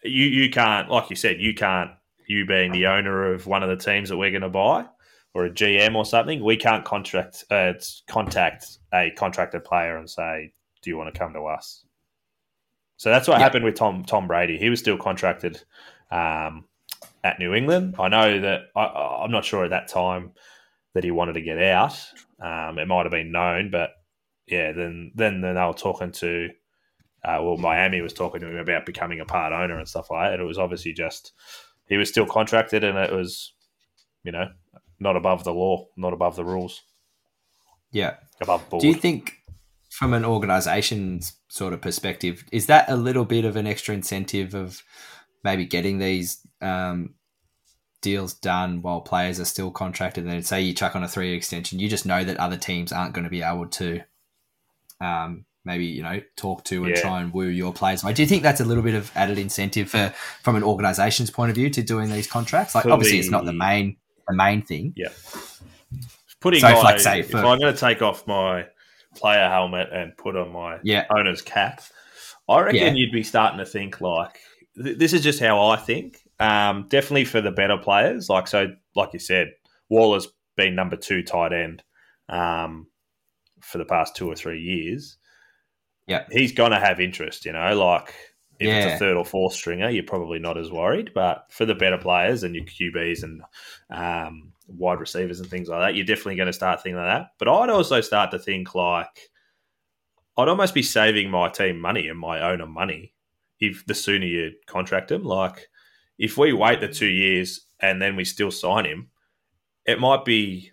you you can't, like you said, you can't. You being the owner of one of the teams that we're going to buy, or a GM or something, we can't contract uh, contact a contracted player and say, "Do you want to come to us?" So that's what Yeah. happened with Tom Tom Brady. He was still contracted um, at New England. I know that I, I'm not sure at that time that he wanted to get out. Um, it might have been known, but yeah, then then then they were talking to uh, well, Miami was talking to him about becoming a part owner and stuff like that. It was obviously just he was still contracted, and it was you know not above the law, not above the rules, Yeah. above board. Do you think, from an organisation's sort of perspective, is that a little bit of an extra incentive of maybe getting these um, deals done while players are still contracted? And then say you chuck on a three year extension, you just know that other teams aren't going to be able to um, maybe you know talk to and Yeah. try and woo your players. Do you think that's a little bit of added incentive for from an organisation's point of view to doing these contracts? Like obviously, it's not the main the main thing. Yeah. Putting So if, my, like, say, if I'm going to take off my player helmet and put on my Yeah. owner's cap, I reckon Yeah. you'd be starting to think like th- this is just how I think. Um, definitely for the better players, like so, like you said, Waller's been number two tight end um, for the past two or three years. Yeah. he's going to have interest. You know, like if it's a third or fourth stringer, you're probably not as worried. But for the better players and your QBs and um, wide receivers and things like that, you're definitely going to start thinking like that. But I'd also start to think like I'd almost be saving my team money and my owner money if the sooner you contract him. Like, if we wait the two years and then we still sign him, it might be,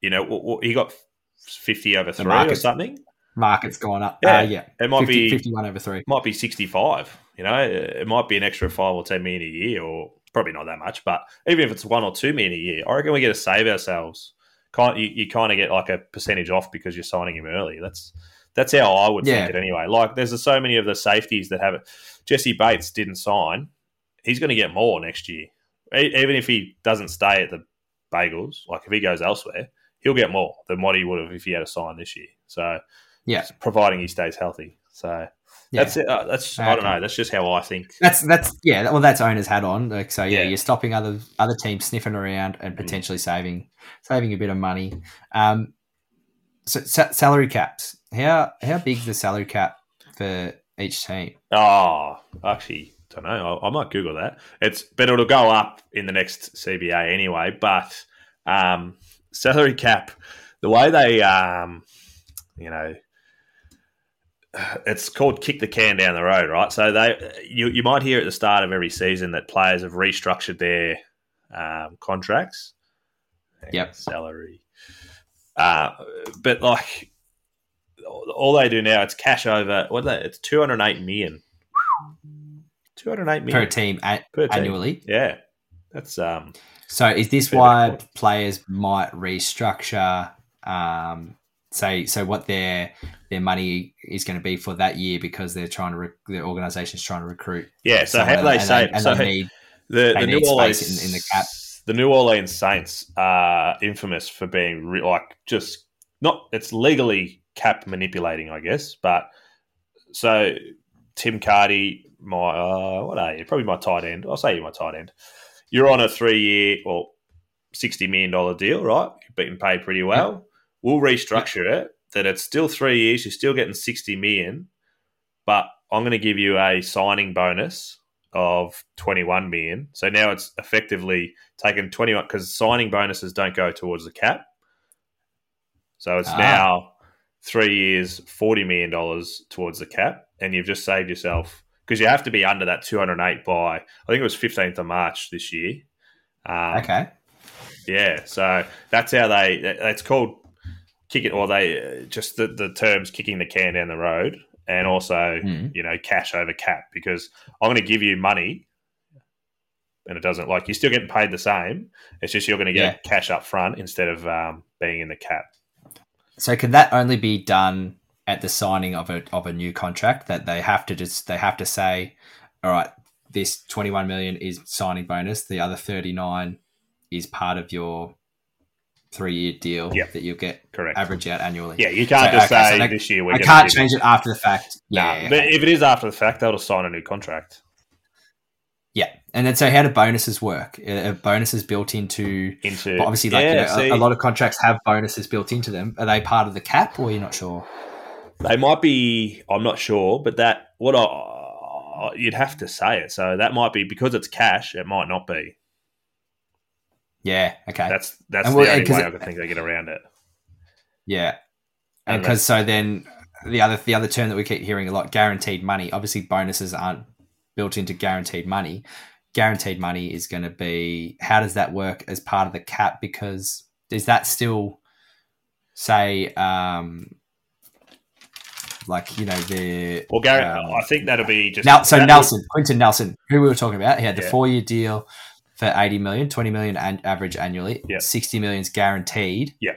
you know, he got fifty over three or something. Market's gone up. Yeah, Uh, yeah. it might 50, be 51 over three. might be 65 you know it might be an extra 5 or 10 million a year or probably not that much but even if it's 1 or 2 million a year i reckon we get to save ourselves. Kind you, you kind of get like a percentage off because you're signing him early. That's that's how i would Yeah. think it anyway. Like there's so many of the safeties that have it. Jessie Bates didn't sign. He's going to get more next year. E- even if he doesn't stay at the bagels like if he goes elsewhere he'll get more than what he would have if he had a sign this year. So Yeah. providing he stays healthy. So Yeah. that's it. Uh, that's I don't know. That's just how I think. That's that's yeah. Well, that's owners hat on. Like so, yeah, Yeah. You're stopping other other teams sniffing around and potentially saving saving a bit of money. Um, so sa- salary caps. How how big is the salary cap for each team? Oh, actually, don't know. I, I might Google that. It's but it'll go up in the next CBA anyway. But um, salary cap, the way they, um, you know, it's called kick the can down the road, right? So they, you, you might hear at the start of every season that players have restructured their um, contracts. Yep. salary. Uh, but like all they do now, it's cash over. What they, it's two hundred eight million. Two hundred eight per million team a- per team. annually. Yeah, that's um. So is this why players might restructure? Um, say so what their their money is going to be for that year because they're trying to re- the organization's trying to recruit. Yeah, so do they say? so they need the, they the need New Orleans in- in the cap. The New Orleans Saints are infamous for being re- like just not. It's legally cap manipulating, I guess. But so Tim Cardy, my uh, what are you? Probably my tight end. I'll say you're my tight end. You're on a three year or sixty million dollar deal, right? You're being paid pretty well. We'll restructure it that it's still three years. You're still getting sixty million, but I'm going to give you a signing bonus of 21 million. So now it's effectively taken 21 because signing bonuses don't go towards the cap. So it's Ah. now three years, $40 million towards the cap. And you've just saved yourself because you have to be under that 208 by, I think it was 15th of March this year. Um, okay. yeah, so that's how they. It's called kick it, or they uh, just the, the terms kicking the can down the road, and also Mhm. you know cash over cap because I'm going to give you money, and it doesn't like you're still getting paid the same. It's just you're going to get cash up front instead of um, being in the cap. So can that only be done at the signing of a of a new contract? That they have to just they have to say, all right, this twenty one million is signing bonus. The other thirty nine is part of your three year deal Yep. that you'll get Correct. average out annually. Yeah, you can't So, just okay, say they- this year we're I can't change you- it after the fact. Nah, Yeah, but okay. if it is after the fact, they'll sign a new contract yeah. And then so how do bonuses work? Are are bonuses built into into obviously, like Yeah, you know, a, a lot of contracts have bonuses built into them. Are they part of the cap, or you're not sure? They might be. I'm not sure, but that what I you'd have to say it. So that might be because it's cash. It might not be. Yeah. Okay. That's that's And the well, only way I can think they get around it. yeah. And because so then the other the other term that we keep hearing a lot, guaranteed money. Obviously, bonuses aren't built into guaranteed money. Guaranteed money is going to be how does that work as part of the cap? Because is that still say um like you know the Well, Gary, um, I think that'll be just Now, so Nelson, Quenton Nelson, who we were talking about, he had the Yeah. four-year deal for 80 million, 20 million an- average annually, Yeah. 60 million is guaranteed. Yeah.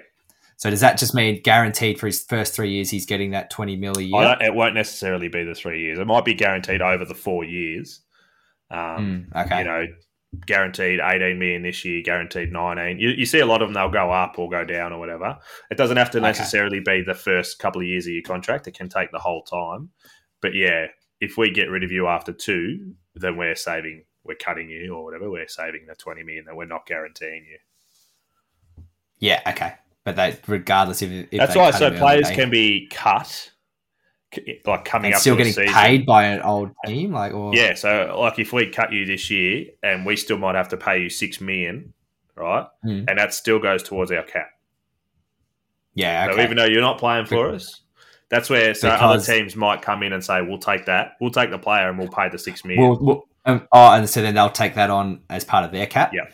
So does that just mean guaranteed for his first three years, he's getting that 20 mil a year? it won't necessarily be the three years. It might be guaranteed over the four years. Um, Mm, okay. You know, guaranteed 18 million this year, guaranteed 19. You, you see a lot of them, they'll go up or go down or whatever. It doesn't have to Okay. necessarily be the first couple of years of your contract. It can take the whole time. But yeah, if we get rid of you after two, then we're saving, we're cutting you or whatever. We're saving the 20 million that we're not guaranteeing you. yeah, okay. But they, regardless if, if That's why. So players can be cut, like coming and up still getting season. paid by an old team, like or Yeah, so like if we cut you this year and we still might have to pay you six million, right? Mm. And that still goes towards our cap. yeah, So even though you're not playing for us, That's where so Because- other teams might come in and say, "We'll take that. We'll take the player and we'll pay the six million. Well, well, um, oh, and so then they'll take that on as part of their cap. Yeah.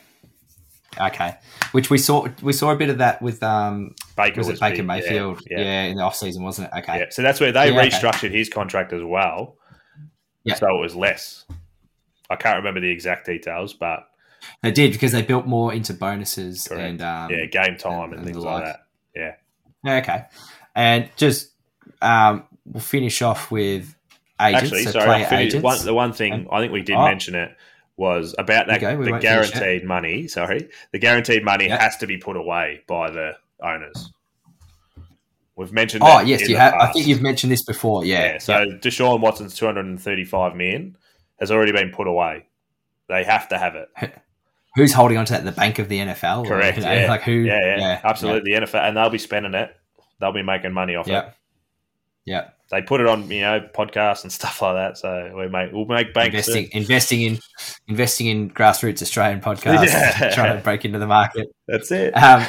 Okay. Which we saw we saw a bit of that with um Baker was it Baker big, Mayfield? Yeah, Yeah, yeah. in the off season, wasn't it? Okay. Yeah. So that's where they Yeah, okay. restructured his contract as well. Yeah. So it was less. I can't remember the exact details, but They did because they built more into bonuses Correct. and um yeah, game time and, and things like that. Yeah. Yeah, okay. And just um we'll finish off with agents, Actually, so sorry, I finished- agents. one, the one thing oh. I think we did Oh. mention it was about that Okay, the guaranteed money. Sorry, the guaranteed money Yeah. has to be put away by the owners. We've mentioned. oh that yes, you have I think you've mentioned this before. Yeah. Yeah. So Deshaun Watson's two hundred and thirty-five million has already been put away. They have to have it. [laughs] Who's holding on to that? The bank of the NFL? or, Correct. you know, yeah. Like who? Yeah, yeah, absolutely. The NFL, and they'll be spending it. They'll be making money off Yeah. it. Yeah. They put it on, you know, podcasts and [laughs] stuff like that. So we make we'll make bank Investing, investing in, investing in grassroots Australian podcasts, Yeah. trying to break into the market. That's it. Um,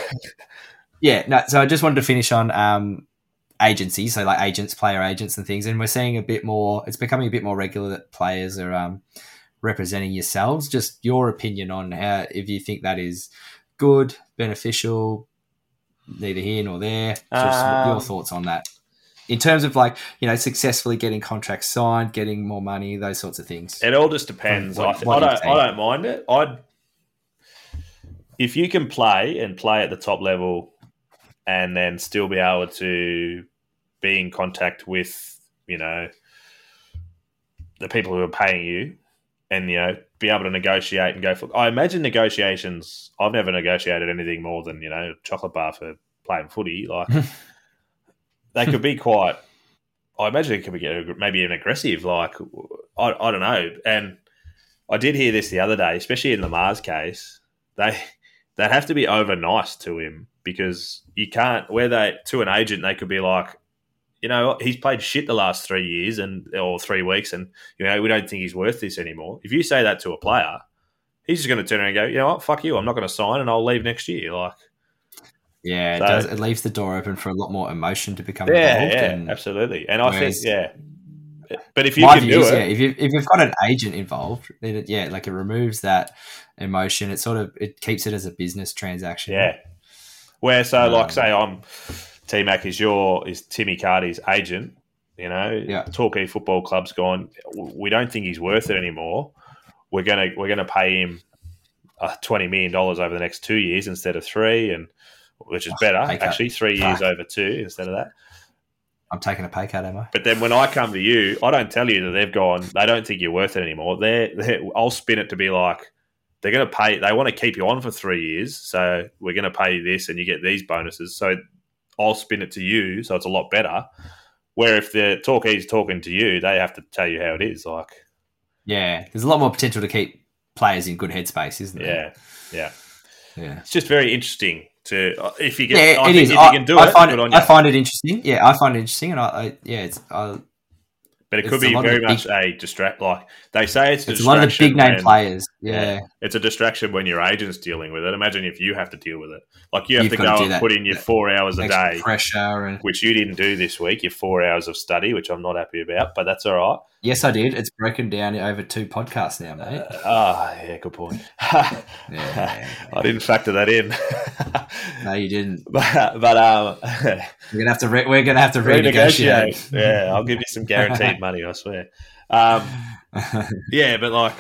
yeah, no. So I just wanted to finish on um, agencies, so like agents, player agents, and things. And we're seeing a bit more. It's becoming a bit more regular that players are um, representing yourselves. Just your opinion on how, if you think that is good, beneficial, neither here nor there. Just Um, your thoughts on that. In terms of like you know successfully getting contracts signed, getting more money, those sorts of things. It all just depends. What- I, what I don't. I don't mind it. I'd if you can play and play at the top level, and then still be able to be in contact with you know the people who are paying you, and you know be able to negotiate and go for. I imagine negotiations. I've never negotiated anything more than you know chocolate bar for playing footy. Like [laughs] they could be quite. I imagine it could be maybe even aggressive. Like I, I don't know. And I did hear this the other day, especially in the Mars case. They they have to be over nice to him because you can't. Where they to an agent, they could be like, you know, he's played shit the last three years and or three weeks, and you know we don't think he's worth this anymore. If you say that to a player, he's just going to turn around and go, you know what, fuck you, I'm not going to sign, and I'll leave next year. Like, Yeah, it So- does. It leaves the door open for a lot more emotion to become yeah, involved. yeah, and absolutely. And I think, yeah. But if you can view do it, yeah, if you if you've got an agent involved, then it, yeah, like it removes that emotion. It sort of it keeps it as a business transaction. Yeah. Where so like Um, say I'm T Mac is your is Timmy Cardy's agent, you know, Yeah. Torquay Football Club's gone. We don't think he's worth it anymore. We're gonna we're gonna pay him uh, twenty million dollars over the next two years instead of three, and which is oh, better pay cut. actually. Three years over two instead of that. I'm taking a pay cut, am I? But then when I come to you, I don't tell you that they've gone. They don't think you're worth it anymore. They're, they're I'll spin it to be like they're going to pay. They want to keep you on for three years, so we're going to pay you this, and you get these bonuses. So I'll spin it to you, so it's a lot better. Where if the Torquay's talking to you, they have to tell you how it is. Like, Yeah, there's a lot more potential to keep players in good headspace, isn't there? yeah, yeah. Yeah, It's just very interesting to uh, if you get. yeah, I it think is. If I, you can do I it, find it. I find it interesting. Yeah, I find it interesting, and I, I yeah, it's I, but it could it's a be very much a distract. Like they say, it's, a it's a lot of the big name players. Yeah, It's a distraction when your agent's dealing with it. Imagine if you have to deal with it. Like you have You've to got to go and that. put in your four hours a day, pressure and which you didn't do this week. Your four hours of study, which I'm not happy about, but that's all right. yes, I did. It's broken down over two podcasts now, mate. Ah, yeah, good point. [laughs] Yeah. I didn't factor that in. [laughs] No, you didn't. [laughs] but but um, We're gonna have to. Re- we're gonna have to renegotiate. renegotiate. Yeah, I'll give you some guaranteed money. I swear. Um, [laughs] yeah, but like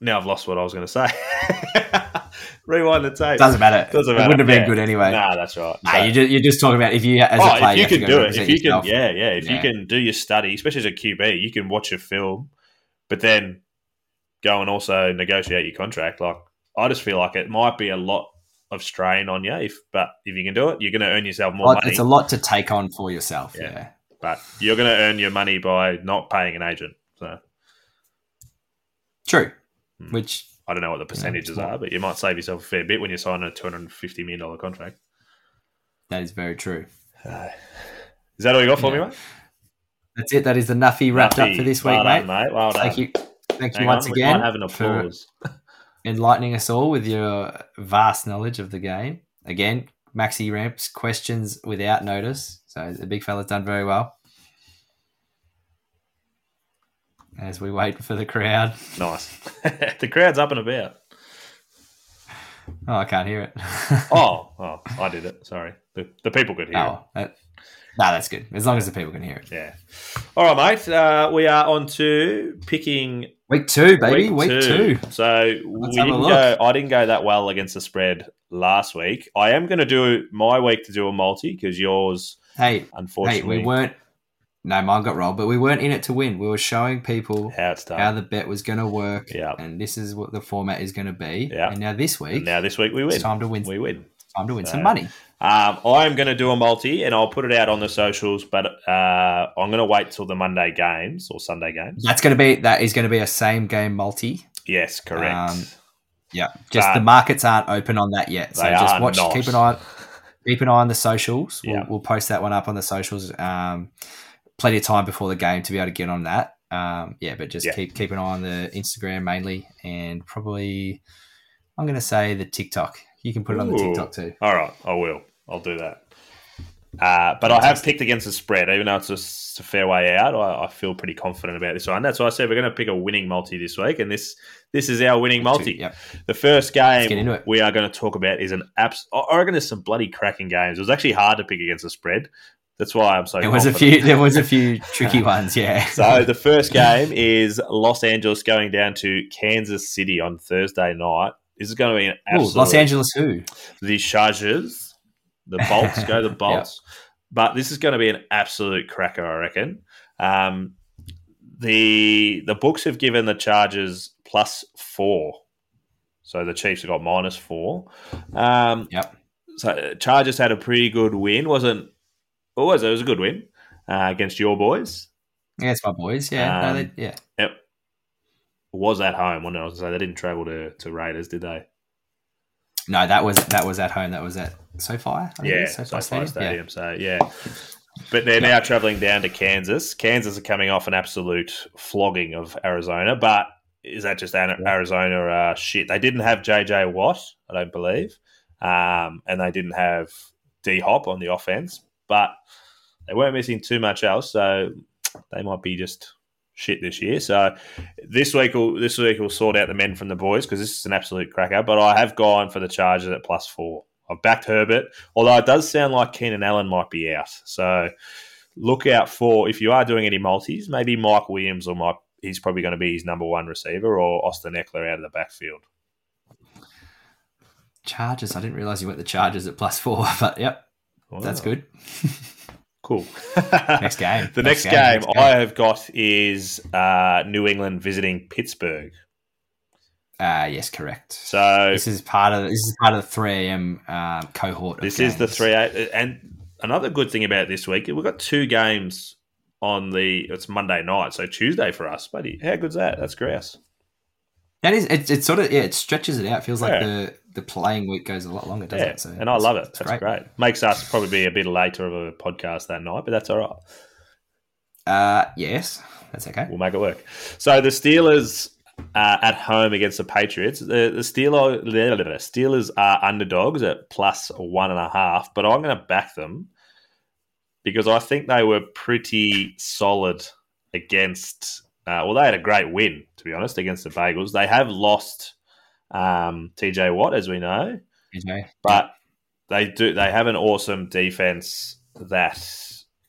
now I've lost what I was going to say. [laughs] Rewind the tape. Doesn't matter. Doesn't It wouldn't have been Yeah. good anyway. Nah, that's right. Nah, So- you just, you're just talking about if you, as a oh, player, if you to can do it, if you can, yeah, yeah, if you can do your study, especially as a QB, you can watch your film, but then go and also negotiate your contract. Like, I just feel like it might be a lot of strain on you, if but if you can do it, you're going to earn yourself more Well, money. it's a lot to take on for yourself. Yeah. Yeah. But you're going to earn your money by not paying an agent. So True. Hmm. Which I don't know what the percentages are, but you might save yourself a fair bit when you sign a two hundred and fifty million dollar contract. that is very true. [sighs] Is that all you got for Yeah. me, mate? That's it. That is the Nuffy wrapped up for this well week, done, mate. mate. Well done. Thank you. Thank you once on, again have an for applause. enlightening us all with your vast knowledge of the game. Again, Maxi ramps questions without notice. So the big fella's done very well. As we wait for the crowd. Nice. [laughs] the crowd's up and about. Oh, I can't hear it. [laughs] Oh, oh, I did it. Sorry. The, the people could hear it. oh, that, no, that's good. As long as the people can hear it. Yeah. All right, mate. Uh, we are on to picking Week two, baby. Week, two. So we Let's didn't go. I didn't go that well against the spread last week. I am going to do my week to do a multi because yours, Hey, hey, unfortunately, we weren't. No, mine got rolled, but we weren't in it to win. We were showing people how it's done. how the bet was going to work, Yeah. and this is what the format is going to be. Yeah. And now this And week, now this week we win. it's time to win. We win. time to win So- some money. Um, I am going to do a multi, and I'll put it out on the socials. But uh, I'm going to wait till the Monday games or Sunday games. That's going to be that is going to be a same game multi. Yes, correct. Um, Yeah, just But- the markets aren't open on that yet, so They just are watch. not. Keep an eye. Keep an eye on the socials. We'll, Yeah. we'll post that one up on the socials. Um, plenty of time before the game to be able to get on that. Um, yeah, but just Yeah. keep keep an eye on the Instagram mainly, and probably I'm going to say the TikTok. You can put it on the TikTok too. All right, I will. I'll do that. Uh, but I have picked against the spread, even though it's just a fair way out. I, I feel pretty confident about this one. That's why I said we're going to pick a winning multi this week, and this this is our winning multi. Yep. The first game we are going to talk about is an abs. I reckon there's some bloody cracking games. It was actually hard to pick against the spread. That's why I'm so. There was a few. There was a few [laughs] tricky ones. Yeah. So the first game is Los Angeles going down to Kansas City on Thursday night. This is going to be an Ooh, absolute Los Angeles. Who? the Chargers, the Bolts, go the [laughs] Bolts. But this is going to be an absolute cracker, I reckon. Um, the the books have given the Chargers plus four, so the Chiefs have got minus four. Um, Yep. So Chargers had a pretty good win, wasn't? What was it? It was a good win uh, against your boys. Yeah, it's my boys. Yeah. no, Um, they, yeah. Yep. Was at home, wasn't it? I was gonna say they didn't travel to, to Raiders, did they? No, that was that was at home. That was at SoFi. I Yeah, SoFi SoFi Stadium. Stadium. So yeah, but they're now traveling down to Kansas. Kansas are coming off an absolute flogging of Arizona, but is that just Arizona uh, shit? They didn't have JJ Watt, I don't believe, um, and they didn't have D Hop on the offense, but they weren't missing too much else, so they might be just shit this year. So this week, will this week will sort out the men from the boys because this is an absolute cracker. But I have gone for the Chargers at plus four. I've backed Herbert, although it does sound like Keenan Allen might be out. So look out for if you are doing any multis, maybe Mike Williams or Mike. He's probably going to be his number one receiver, or Austin Ekeler out of the backfield. Chargers. I didn't realize you went the Chargers at plus four, [laughs] but yep, that's good. [laughs] Cool. [laughs] Next game. The next, Next game, game, next game. I have got is uh, New England visiting Pittsburgh. Ah, yes, correct. So This is part of this is part of the three AM um, cohort. of This is the three eight, and another good thing about this week, we've got two games on the. It's Monday night, so Tuesday for us, buddy. How good's that? That's grouse. That is, it, it sort of yeah, it stretches it out. Feels like the the playing week goes a lot longer, doesn't Yeah, it? So and I love it. That's great. Makes us probably be a bit later of a podcast that night, but that's all right. Uh, yes, that's okay. We'll make it work. So the Steelers uh, at home against the Patriots. The, the Steelers, the Steelers are underdogs at plus one and a half, but I'm going to back them because I think they were pretty solid against. Uh, well, they had a great win, to be honest, against the Bagels. They have lost um, TJ Watt, as we know, TJ. but they do. They have an awesome defense that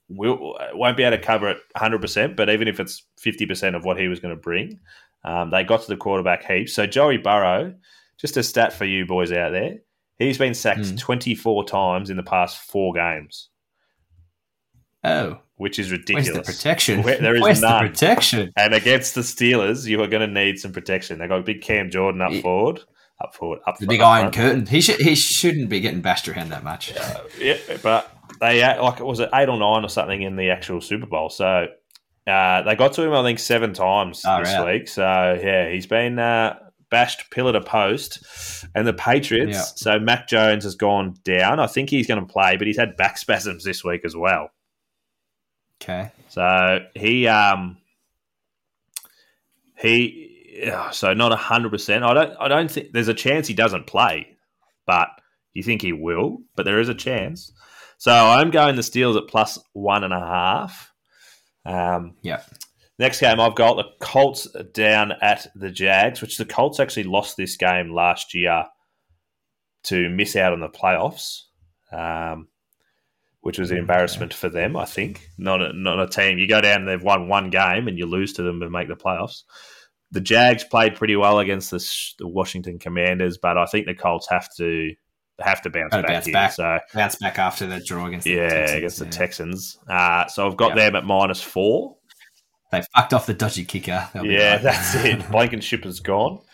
will won't be able to cover it 100. percent But even if it's 50 percent of what he was going to bring, um, they got to the quarterback heaps. So Joey Burrow, just a stat for you boys out there, he's been sacked Hmm. 24 times in the past four games, Oh, which is ridiculous. where's the protection? Where- there is where's none. the protection? And against the Steelers, you are going to need some protection. They got big Cam Jordan up Yeah. forward, up forward, up The front, big iron front. curtain. He should he shouldn't be getting bashed around that much. Yeah, but they uh, like it was it eight or nine or something in the actual Super Bowl. So uh, they got to him, I think, seven times Oh, this right. week. So yeah, he's been uh, bashed pillar to post. And the Patriots. Yeah. So Mac Jones has gone down. I think he's going to play, but he's had back [laughs] spasms this week as well. Okay. So he um he so not hundred percent. I don't I don't think there's a chance he doesn't play, but You think he will, but there is a chance. So I'm going the Steelers at plus one and a half. Um, Yeah. Next game, I've got the Colts down at the Jags, which the Colts actually lost this game last year to miss out on the playoffs, um, which was an embarrassment for them. I think not a, not a team. You go down, they've won one game, and you lose to them and make the playoffs. The Jags played pretty well against the, the Washington Commanders, but I think the Colts have to have to bounce back bounce here. back. So Bounce back after the draw against the yeah, Texans, against the. Texans. Uh, so I've got Yeah. them at minus four. They fucked off the dodgy kicker. They'll Yeah, that's it. Blankenship is gone. [laughs]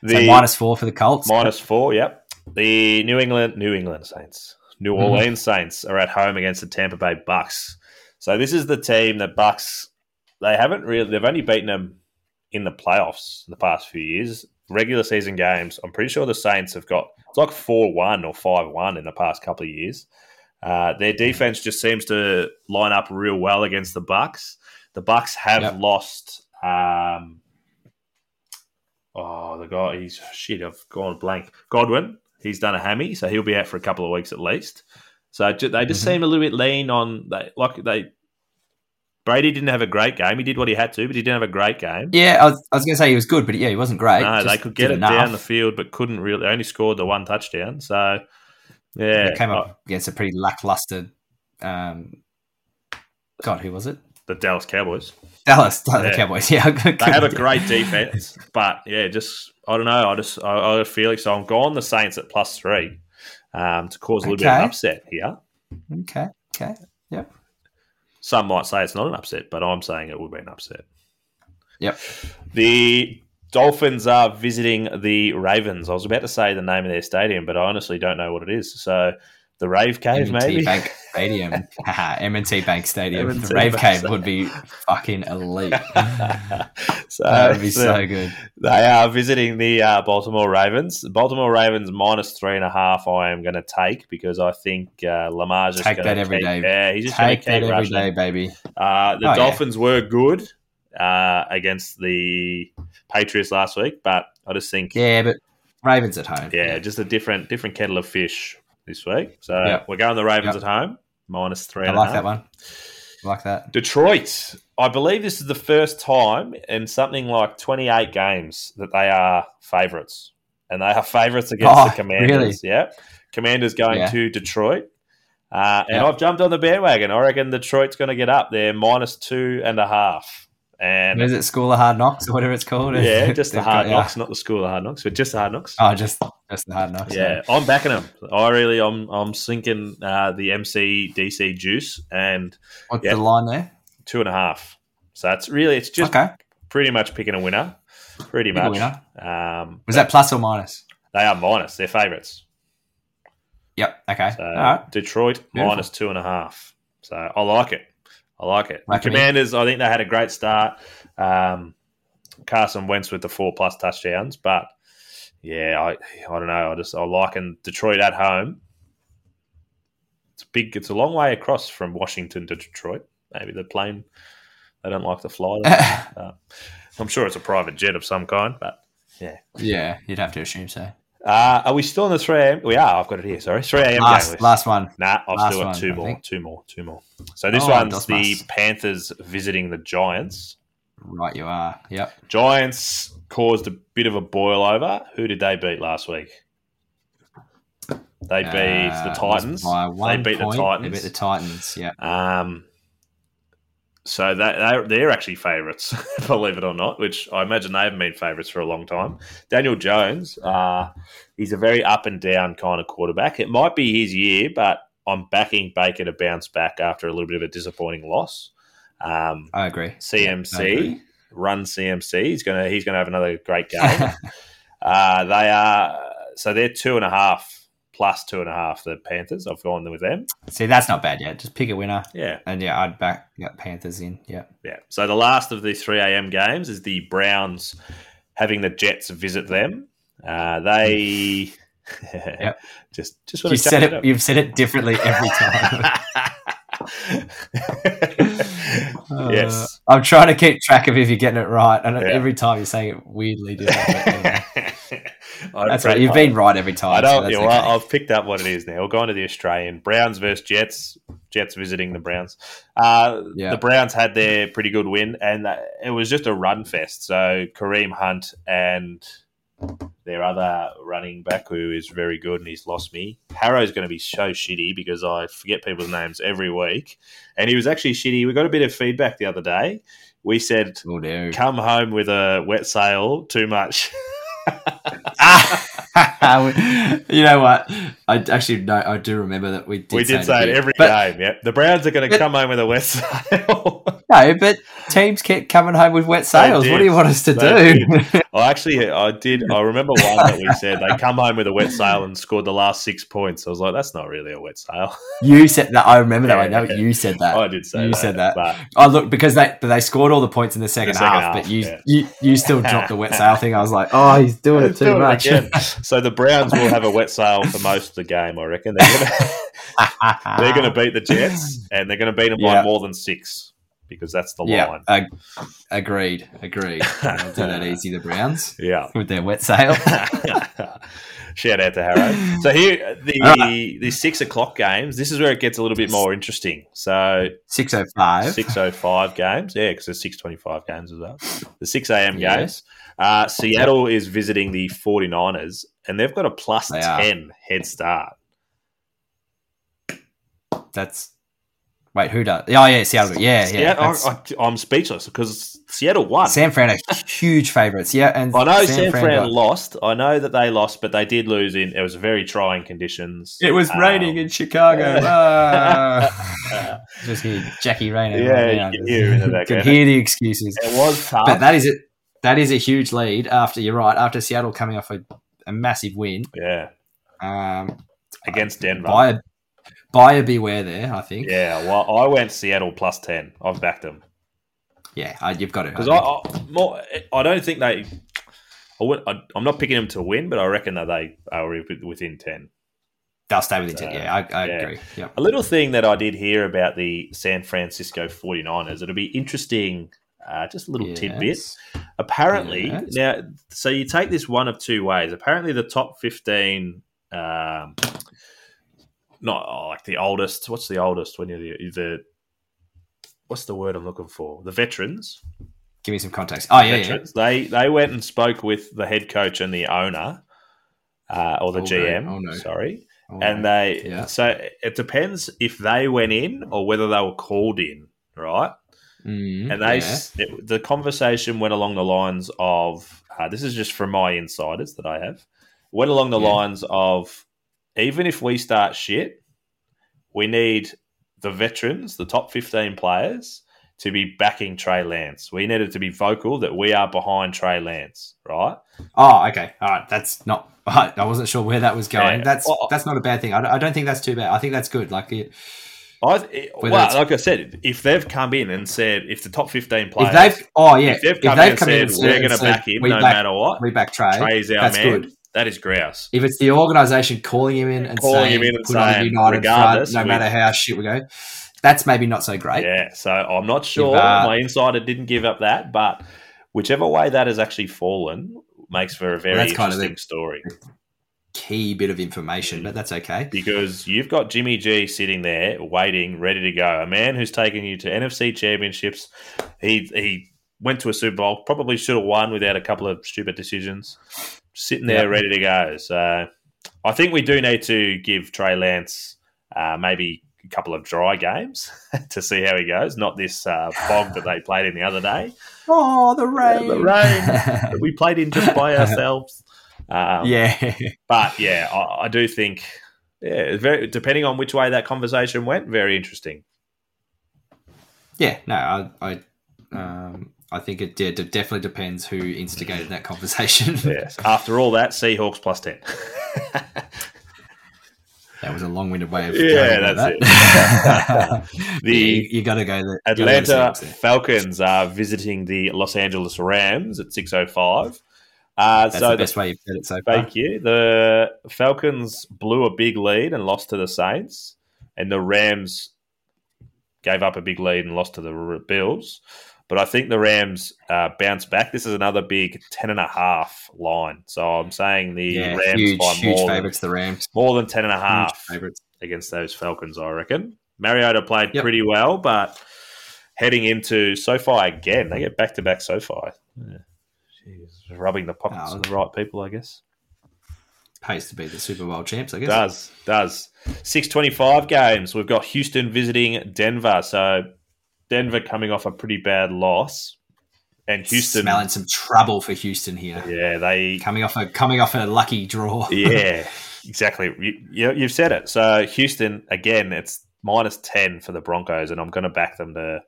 The so minus four for the Colts. minus four. Yep. The New England New England Saints, New Mhm. Orleans Saints are at home against the Tampa Bay Bucks. So this is the team that Bucks. They haven't really. They've only beaten them in the playoffs in the past few years. Regular season games. I'm pretty sure the Saints have got it's like four one or five one in the past couple of years. Uh, their defense just seems to line up real well against the Bucks. The Bucks have Yep. lost. Um, oh, the guy, he's shit. I've gone blank. Godwin, he's done a hammy, so he'll be out for a couple of weeks at least. So ju- they just Mhm. seem a little bit lean on they like they. Brady didn't have a great game. He did what he had to, but he didn't have a great game. Yeah, I was, I was going to say he was good, but yeah, he wasn't great. no, they could get it enough. down the field, but couldn't really. They only scored the one touchdown. So yeah, They came uh, up against a pretty lackluster. Um, God, who was it? The Dallas Cowboys. Dallas, the Yeah. Cowboys. Yeah, [laughs] They have a great defense, [laughs] but yeah, just I don't know. I just I, I have a feeling so. I'm going the Saints at plus three um, to cause a little bit of an upset here. Okay, okay. Yep. Some might say it's not an upset, but I'm saying it will be an upset. Yep. The Dolphins are visiting the Ravens. I was about to say the name of their stadium, but I honestly don't know what it is. So the Rave Cave, M&T maybe. Bank Stadium. [laughs] M&T Bank Stadium. M&T the Rave Bank Cave Stadium. would be fucking elite. [laughs] [laughs] so that would be so so good. They are visiting the uh, Baltimore Ravens. The Baltimore Ravens minus three and a half. I am going to take because I think uh, Lamar's just Take going that every keep, day. Yeah, he's just Take that every rushing. day, baby. Uh, the Oh, yeah. Dolphins were good uh, against the Patriots last week, but I just think yeah, Yeah, but Ravens at home. Yeah, just a different different kettle of fish this week. So Yeah. we're going the Ravens Yeah. at home minus three. I and a like that one. I like that. Detroit. I believe this is the first time in something like 28 games that they are favourites. And they are favourites against Oh, the Commanders. Yeah. Commanders going Yeah. to Detroit. Uh, and. I've jumped on the bandwagon. I reckon Detroit's going to get up there minus two and a half. And Is it School of Hard Knocks or whatever it's called? yeah, [laughs] just the hard got- yeah. knocks, not the school of hard knocks, but just the hard knocks. Oh, just just the Hard Knocks. Yeah, I'm backing them. I really, I'm, I'm sinking uh, the MC DC juice and What's Yeah. the line there? two and a half. So it's really, it's just okay. pretty much picking a winner. Pretty Pick much. winner. Um, Was that plus or minus? they are minus. They're favourites. Yep. Okay. So All right. Detroit minus two and a half. So I like it. I like it. Like the. Commanders, I think they had a great start. Um, Carson Wentz with the four plus touchdowns, but yeah, I I don't know. I just I liken Detroit at home. It's big. It's a long way across from Washington to Detroit. Maybe the plane they don't like to fly. [laughs] Uh, I'm sure it's a private jet of some kind, but yeah, yeah, you'd have to assume so. Uh, are we still in the 3 a.m.? We are. I've got it here. Sorry. 3 a.m. Last, last one. Nah, I've last still got one, two I more. think. Two more. Two more. So this Oh, one's the. Panthers visiting the Giants. Right, you are. Yep. Giants caused a bit of a boil over. Who did they beat last week? They beat Uh, the Titans. one beat the. Titans. They beat the Titans. Yeah. Um, so that they're, they're actually favourites, [laughs] believe it or not. Which I imagine they haven't been favourites for a long time. Daniel Jones, uh, he's a very up and down kind of quarterback. It might be his year, but I'm backing Baker to bounce back after a little bit of a disappointing loss. Um, I agree. CMC, I agree. run CMC. He's gonna he's gonna have another great [laughs] game. uh, they are so they're two and a half plus two and a half. The Panthers. I've gone with them. See, that's not bad yet. Just pick a winner. Yeah, And yeah, I'd back yeah, Panthers in. Yeah. yeah. So the last of the three a.m. games is the Browns having the Jets visit them. Uh, they. [laughs] Yep. Just, just want You said it it. You've said it differently every [laughs] time. [laughs] yes. Uh, I'm trying to keep track of if you're getting it right, and Yeah. every time you're saying it weirdly different. but. That's right. You've been right every time. I so don't. that's yeah, well, okay. I've picked up what it is now. We're going to the Australian Browns versus Jets. Jets visiting the Browns. Uh, Yeah. The Browns had their pretty good win, and it was just a run fest. So Kareem Hunt and their other running back, who is very good, and he's lost me. Harrow's going to be so shitty because I forget people's names every week, and he was actually shitty. We got a bit of feedback the other day. We said, Oh, no. "Come home with a wet sail." Too much. [laughs] [laughs] you know what? I actually no, I do remember that we did. we did say to it every but, game. Yep, the Browns are going to come home with a sail. [laughs] No, but teams kept coming home with wet sails. What do you want us to They do? I [laughs] actually, I did. I remember one that we said they come home with a wet sail and scored the last six points. I was like, that's not really a wet sail. you said that. I remember that. I know Yeah. you said that. I did say You that, said that. but Oh look, because they but they scored all the points in the second, second half, half, but you, yeah. you you still dropped the wet sail thing. I was like, oh, he's doing it too do it much. again. [laughs] So the Browns will have a wet sail for most of the game. I reckon they're going [laughs] to they're going to beat the Jets and they're going to beat them by more than six because that's the yeah, line. ag- agreed, agreed. [laughs] They'll do that easy, the Browns Yeah. [laughs] with their wet sail. [laughs] Shout out to Harrow. So here, the the six o'clock games. This is where it gets a little bit more interesting. So Six oh five. six oh five games, yeah, because there's six twenty five games as well. The six a.m. Games. Uh, Seattle is visiting the 49ers, and they've got a plus They are. ten head start. That's wait, who does? Oh yeah, Seattle. Yeah, yeah. Seattle, that's- I, am speechless because Seattle won. San Fran are huge favourites. Yeah, and I know San, Fran, got- lost. I know that they lost, but they did lose in. It was very trying conditions. It was Um, raining in Chicago. Ah. [laughs] Just hear Jackie Rayner. Yeah, right you can hear the Can hear the excuses. It was tough. But that is it. That is a huge lead after you're right. After Seattle coming off a, a massive win, yeah, um, against Denver. buyer, buyer beware there. I think. Yeah, well, I went Seattle plus ten. I've backed them Yeah, uh, you've got it. because I, I more. I don't think they. I would, I, I'm not picking them to win, but I reckon that they are within ten. they'll stay within ten. Yeah, I, I yeah. agree. Yep. A little thing that I did hear about the San Francisco 49ers. It'll be interesting. Uh, just a little tidbit. Apparently, Yes. now, so you take this one of two ways. Apparently, the top 15, um, not oh, like the oldest, what's the oldest when you're the, the, what's the word I'm looking for? The veterans. Give me some context. Oh yeah, yeah. veterans. They, they went and spoke with the head coach and the owner, uh, or the Oh, no. GM, Oh, no. sorry. Oh, And they, Yeah. so it depends if they went in or whether they were called in, right? Mm, and they yeah. it, the conversation went along the lines of uh, this is just from my insiders that I have went along the Yeah. lines of even if we start shit, we need the veterans, the top fifteen players, to be backing Trey Lance. We needed it to be vocal that we are behind Trey Lance, right? Oh, okay. All right. That's not. [laughs] I wasn't sure where that was going. Yeah. That's Well, that's not a bad thing. I don't, I don't think that's too bad. I think that's good. Like it, I, it- well, like I said, if they've come in and said if the top fifteen players, if they've, oh yeah, if they've come in and said we're going to back him no back, matter what, we back Trey. Trey's our that's man. good. That is grouse. If it's the organisation calling him in and Calling saying, him in and saying, United regardless, front, no we- matter how shit we go, that's maybe not so great. Yeah, so I'm not sure. uh, My insider didn't give up that, but whichever way that has actually fallen makes for a very that's kind of interesting story Key bit of information, but that's okay. because you've got Jimmy G sitting there waiting, ready to go. A man who's taken you to NFC championships. He he went to a Super Bowl, probably should have won without a couple of stupid decisions. Sitting there Yeah. ready to go. So I think we do need to give Trey Lance uh, maybe a couple of dry games [laughs] to see how he goes. Not this uh, fog that they played in the other day. Oh, the rain. the rain [laughs] that we played in just by [laughs] ourselves. Um, yeah. but yeah, I, I do think, yeah, very depending on which way that conversation went, very interesting. Yeah, no, I, I, um, I think it, did, it definitely depends who instigated that conversation. [laughs] Yes. After all that, Seahawks plus ten. [laughs] That was a long-winded way of Yeah, that's that. [laughs] The you, you got to go the Atlanta Seahawks there. Falcons are visiting the Los Angeles Rams at six oh five. Uh, That's so the the best way you've said it so far. Thank you. The Falcons blew a big lead and lost to the Saints, and the Rams gave up a big lead and lost to the Bills. But I think the Rams uh, bounce back. This is another big ten and a half line. So I'm saying the Yeah, Rams huge, by huge more, favourites. The Rams. than, more than ten and a Huge half favourites. against those Falcons. I reckon Mariota played Yep. pretty well, but heading into SoFi again, they get back to back SoFi. Yeah. Jeez, rubbing the pockets Oh, of the right people, I guess. Pays to be the Super Bowl champs, I guess. Does does six twenty five games. We've got Houston visiting Denver. So Denver coming off a pretty bad loss, and Houston. smelling some trouble for Houston here. Yeah, they. Coming off a coming off a lucky draw. [laughs] Yeah, exactly. You, you, you've said it. So Houston again. It's minus ten for the Broncos, and I'm going to back them to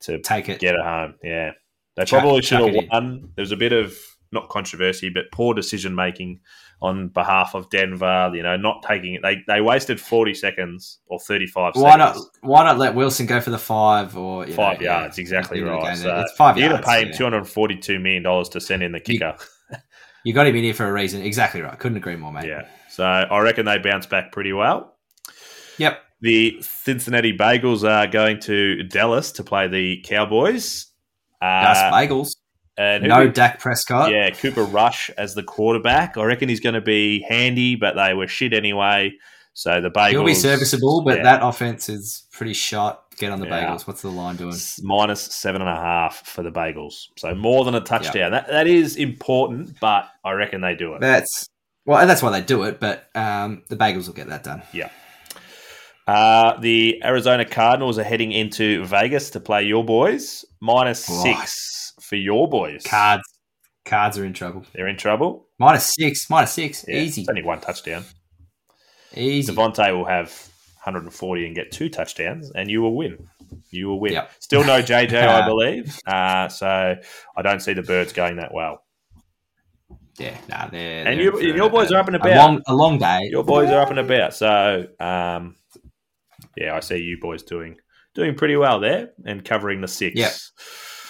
to Take it. get it home. Yeah, they Chuck- probably should have won. There was a bit of not controversy, but poor decision making on behalf of Denver. You know, not taking it. They they wasted forty seconds or thirty five. Why not? seconds. Why not let Wilson go for the five or you Five know, yeah, yards, exactly at the end of the right. So it's five you're yards. to pay him yeah. two hundred forty-two million dollars to send in the You- kicker. [laughs] You got him in here for a reason. Exactly right. Couldn't agree more, mate. Yeah, so I reckon they bounce back pretty well. Yep. The Cincinnati Bagels are going to Dallas to play the Cowboys. Gus Uh, Bagels. And No did- Dak Prescott. Yeah, Cooper Rush as the quarterback. I reckon he's going to be handy, but they were shit anyway. So the Bagels He'll be serviceable, but yeah. that offense is pretty shot. Get on the Yeah. Bagels. What's the line doing? minus seven and a half for the Bagels. So more than a touchdown. That that is important, but I reckon they do it. That's well, that's why they do it. But um, the Bagels will get that done. Yeah. Uh, the Arizona Cardinals are heading into Vegas to play your boys. Minus six for your boys. Cards, cards are in trouble. They're in trouble. Minus six, minus six, Yeah, easy, It's only one touchdown. easy. Davante will have 140 and get two touchdowns, and you will win. You will win. Yep. Still no [laughs] JJ, I believe. Uh, so I don't see the Birds going that well. Yeah, nah, they're, And they're you- your boys a- are up and a about. long, a long day. Your boys are up and about. So um, yeah, I see you boys doing doing pretty well there and covering the six. Yep.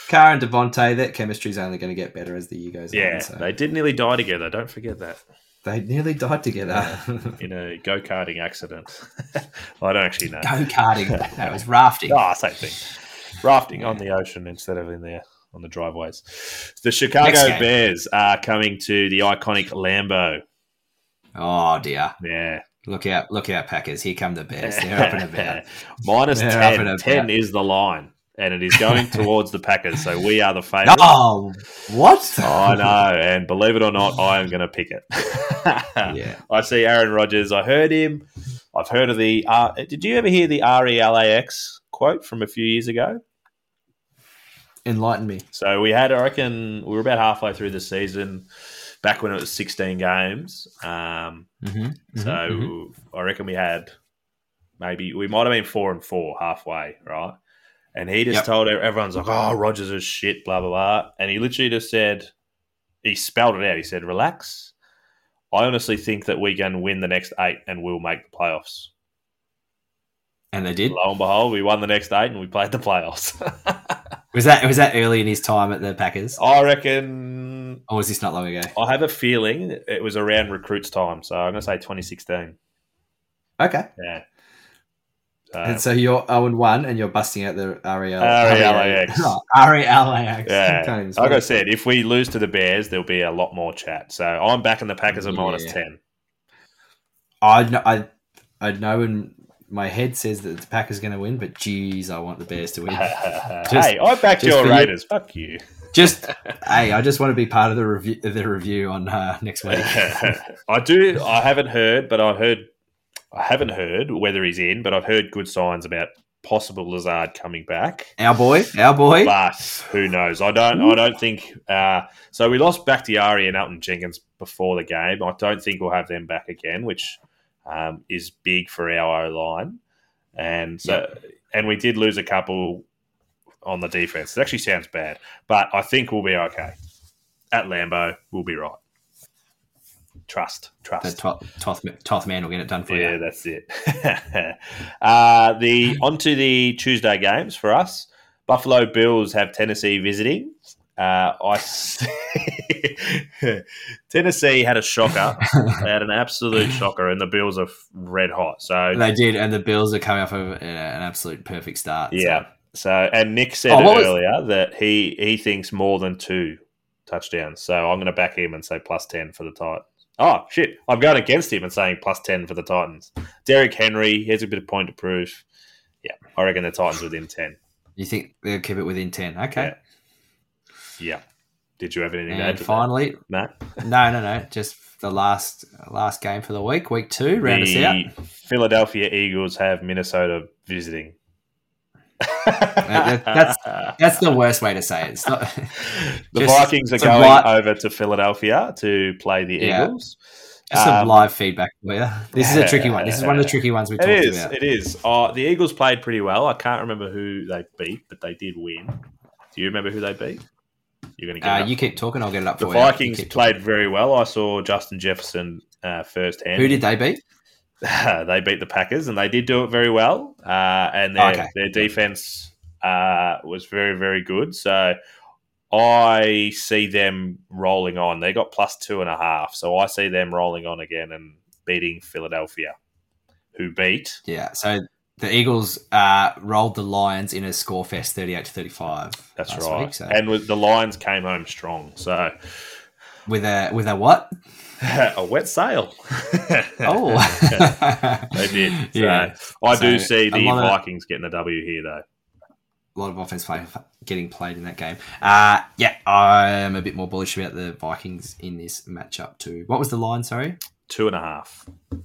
Carr and Davante, that chemistry's only going to get better as the year goes Yeah, on. So. they did nearly die together. Don't forget that They nearly died together. in a go karting accident. [laughs] I don't actually know. Go karting. No, [laughs] it was rafting. Ah, same thing. Rafting on the ocean instead of in there on the driveways. The Chicago Bears are coming to the iconic Lambeau. Oh dear! Yeah. Look out! Look out, Packers! Here come the Bears. They're up and about. [laughs] Minus They're up 10. and 10 is the line. And it is going [laughs] towards the Packers. So we are the favourites. Oh, what? I know. And believe it or not, I am going to pick it. [laughs] Yeah. I see Aaron Rodgers. I heard him. I've heard of the. Uh, did you ever hear the RELAX quote from a few years ago? Enlighten me. So we had, I reckon, we were about halfway through the season, back when it was 16 games. Um, Mm-hmm. so I reckon we had maybe we might have been four and four halfway, right? And he just Yep. told everyone's like, "Oh, Rodgers is shit," blah blah blah, and he literally just said, he spelled it out. He said, "Relax." I honestly think that we can win the next eight and we'll make the playoffs. and they did. Lo and behold, we won the next eight and we played the playoffs. [laughs] Was that was that early in his time at the Packers, I reckon. or was this not long ago? I have a feeling it was around recruits time, so I'm going to say 2016. Okay. Yeah. And so you're 0 and 1 and you're busting out the REL. RELAX. RELAX. Yeah, like I said, if we lose to the Bears, there'll be a lot more chat. So I'm backing the Packers at Yeah. ten. I know, I, I know in my head says that the Packers are going to win, but geez, I want the Bears to win. [laughs] hey, I backed your for you. Raiders. Fuck you. Just [laughs] hey, I just want to be part of the review the review on uh, next week. [laughs] I do. I haven't heard, but I heard. I haven't heard whether he's in, but I've heard good signs about possible Lazard coming back. our boy, our boy. But who knows? I don't. I don't think. Uh, so we lost Bakhtiari and Elgton Jenkins before the game. I don't think we'll have them back again, which um, is big for our O line. And so, and we did lose a couple on the defense. It actually sounds bad, but I think we'll be okay at Lambeau. We'll be right. Trust, The trust. Toth, Toth, Toth man will get it done for Yeah, you. Yeah, that's it. [laughs] uh, the onto the Tuesday games for us. Buffalo Bills have Tennessee visiting. Uh, I [laughs] Tennessee had a shocker. [laughs] they had an absolute shocker, and the Bills are red hot. So They did, and the Bills are coming off of uh, an absolute perfect start. yeah. So, and Nick said Oh, what was- earlier that he he thinks more than two touchdowns. So I'm going to back him and say plus ten for the Titans. Oh shit! I'm going against him and saying plus ten for the Titans. Derrick Henry, he has a bit of point to prove. Yeah, I reckon the Titans within ten. You think they'll keep it within ten? Okay. Yeah. Yeah. Did you have anything to add And finally, Matt? no, no, no, just the last last game for the week, week two, round us out. the Philadelphia Eagles have Minnesota visiting. That- that's- That's the worst way to say it. It's not, [laughs] the Vikings are going over to Philadelphia to play the Yeah. Eagles. just some Um, live feedback for you. This is a tricky one. This is one of the tricky ones we talked is. about. It is. Uh, the Eagles played pretty well. I can't remember who they beat, but they did win. Do you remember who they beat? You're going to get Uh, it you keep talking, I'll get it up the for you. You Vikings keep played very well. I saw Justin Jefferson uh, firsthand. Who did they beat? [laughs] they beat the Packers, and they did do it very well. Uh, and their, Okay. their defense uh, was very, very good. So I see them rolling on. They got plus two and a half. So I see them rolling on again and beating Philadelphia, who beat. Yeah. So the Eagles uh, rolled the Lions in a score fest, thirty-eight to thirty-five. That's right. Week, so. And with, the Lions came home strong. So with a with a what? [laughs] a wet sail. [laughs] Oh, [laughs] they did. So Yeah. I do see the lot of- Vikings getting a W here, though. a lot of offense play getting played in that game. Uh, yeah, I'm a bit more bullish about the Vikings in this matchup too. What was the line? Sorry, Two and a half. Two and a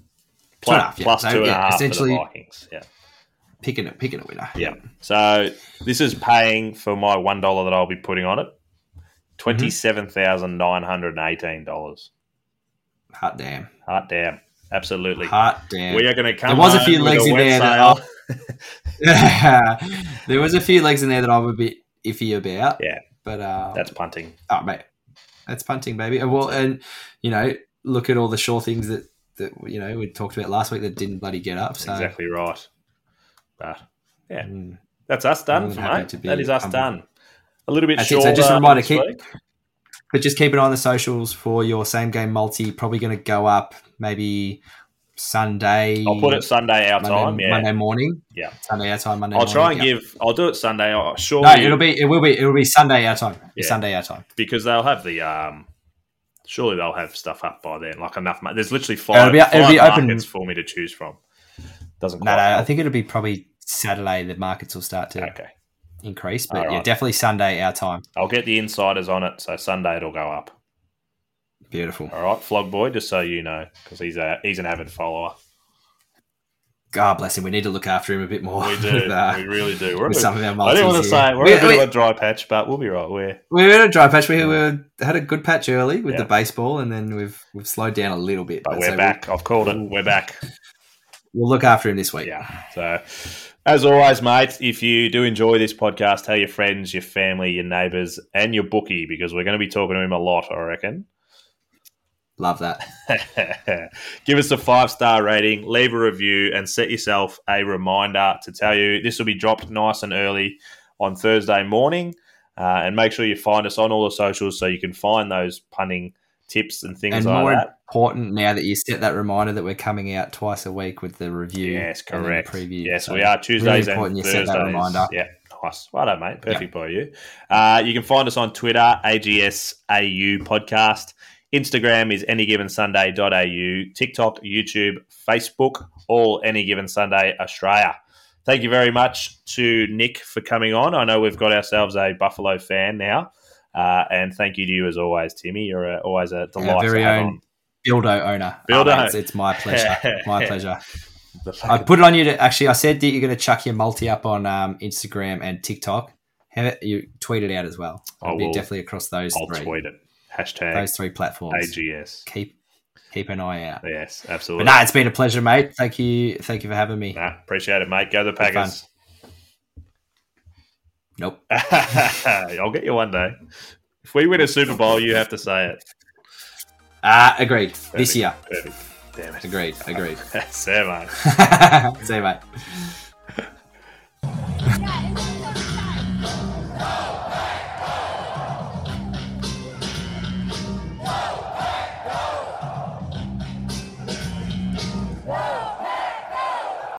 Plus, half, yeah. plus So, two and a yeah, half for the essentially- Vikings. Yeah. picking it, picking a winner. Yeah. So this is paying for my one dollar that I'll be putting on it. Twenty seven thousand nine hundred and eighteen dollars. Hot damn, Hot damn. Absolutely. hot damn. We are going to come. There was a few legs in there that sail. [laughs] there was a few legs in there that I would be iffy about. Yeah. but uh, That's punting. oh mate, that's punting, baby. And Well, and you know, look at all the sure things that that you know we talked about last week that didn't bloody get up. So Exactly right. But yeah, mm, that's us done, More than happy mate. That is us done. A little bit it. So just a reminder, keep-. But just keep an eye on the socials for your same game multi. Probably going to go up maybe Sunday. I'll put it Sunday our Monday, time. Yeah, Monday morning. Yeah. Sunday our time. Monday. I'll try and yeah. give. I'll do it Sunday. Oh, No, it'll be. It will be. It will be Sunday our time. Yeah. Sunday our time. because they'll have the. um Surely they'll have stuff up by then, like enough. There's literally It'll five, be- it'll be open- markets for me to choose from. Doesn't No, no. I help. think it'll be probably Saturday. The markets will start to Okay, increase, but yeah, definitely Sunday our time. I'll get the insiders on it, so Sunday it'll go up. Beautiful. All right, Flog Boy, just so you know, because he's a he's an avid follower. God bless him. We need to look after him a bit more. We [laughs] do, with, uh, we really do. We're with bit- some of our I multis didn't want to here. say we're We- a bit we- of a dry patch, but we'll be right. We're We were in a dry patch. We, we were, had a good patch early with Yeah. the baseball, and then we've we've slowed down a little bit. but so we're we'll- back. I've called it. We're back. [laughs] We'll, look after him this week. Yeah. So, as always, mate, if you do enjoy this podcast, tell your friends, your family, your neighbours, and your bookie because we're going to be talking to him a lot. I reckon. Love that. [laughs] Give us a five star rating, leave a review, and set yourself a reminder to tell you this will be dropped nice and early on Thursday morning. Uh, and make sure you find us on all the socials so you can find those punning tips and things and like more that. Important now that you set that reminder that we're coming out twice a week with the review. Yes, and the correct. preview. Yes, So we are Tuesdays really important and you Thursdays. set that reminder. Yeah, nice. Well done, mate. Perfect by you. Uh, you can find us on Twitter, AGSAU Podcast. Instagram is anygivensunday.au. TikTok, YouTube, Facebook, all Any Given Sunday Australia. Thank you very much to Nick for coming on. I know we've got ourselves a Buffalo fan now. Uh, and thank you to you as always, Timmy. You're uh always a delight Our very to have own on. Bildo owner. Bildo. Oh, it's, it's my pleasure. [laughs] my pleasure. I put it on you to actually. I said that you're going to chuck your multi up on um, Instagram and TikTok. Have it, you tweet it out as well. I It'll be will. definitely across those I'll three. tweet it. Hashtag Those three platforms. AGS. Keep keep an eye out. Yes, absolutely. But absolutely. no, it's been a pleasure, mate. Thank you. Thank you for having me. Nah, appreciate it, mate. Go the Packers. Nope. [laughs] I'll get you one day. If we win a Super Bowl, you have to say it. Ah, uh, agreed. Perfect. This year. Perfect. Damn it. Agreed. Agreed. [laughs] Say, mate. [laughs] Say, mate. [laughs]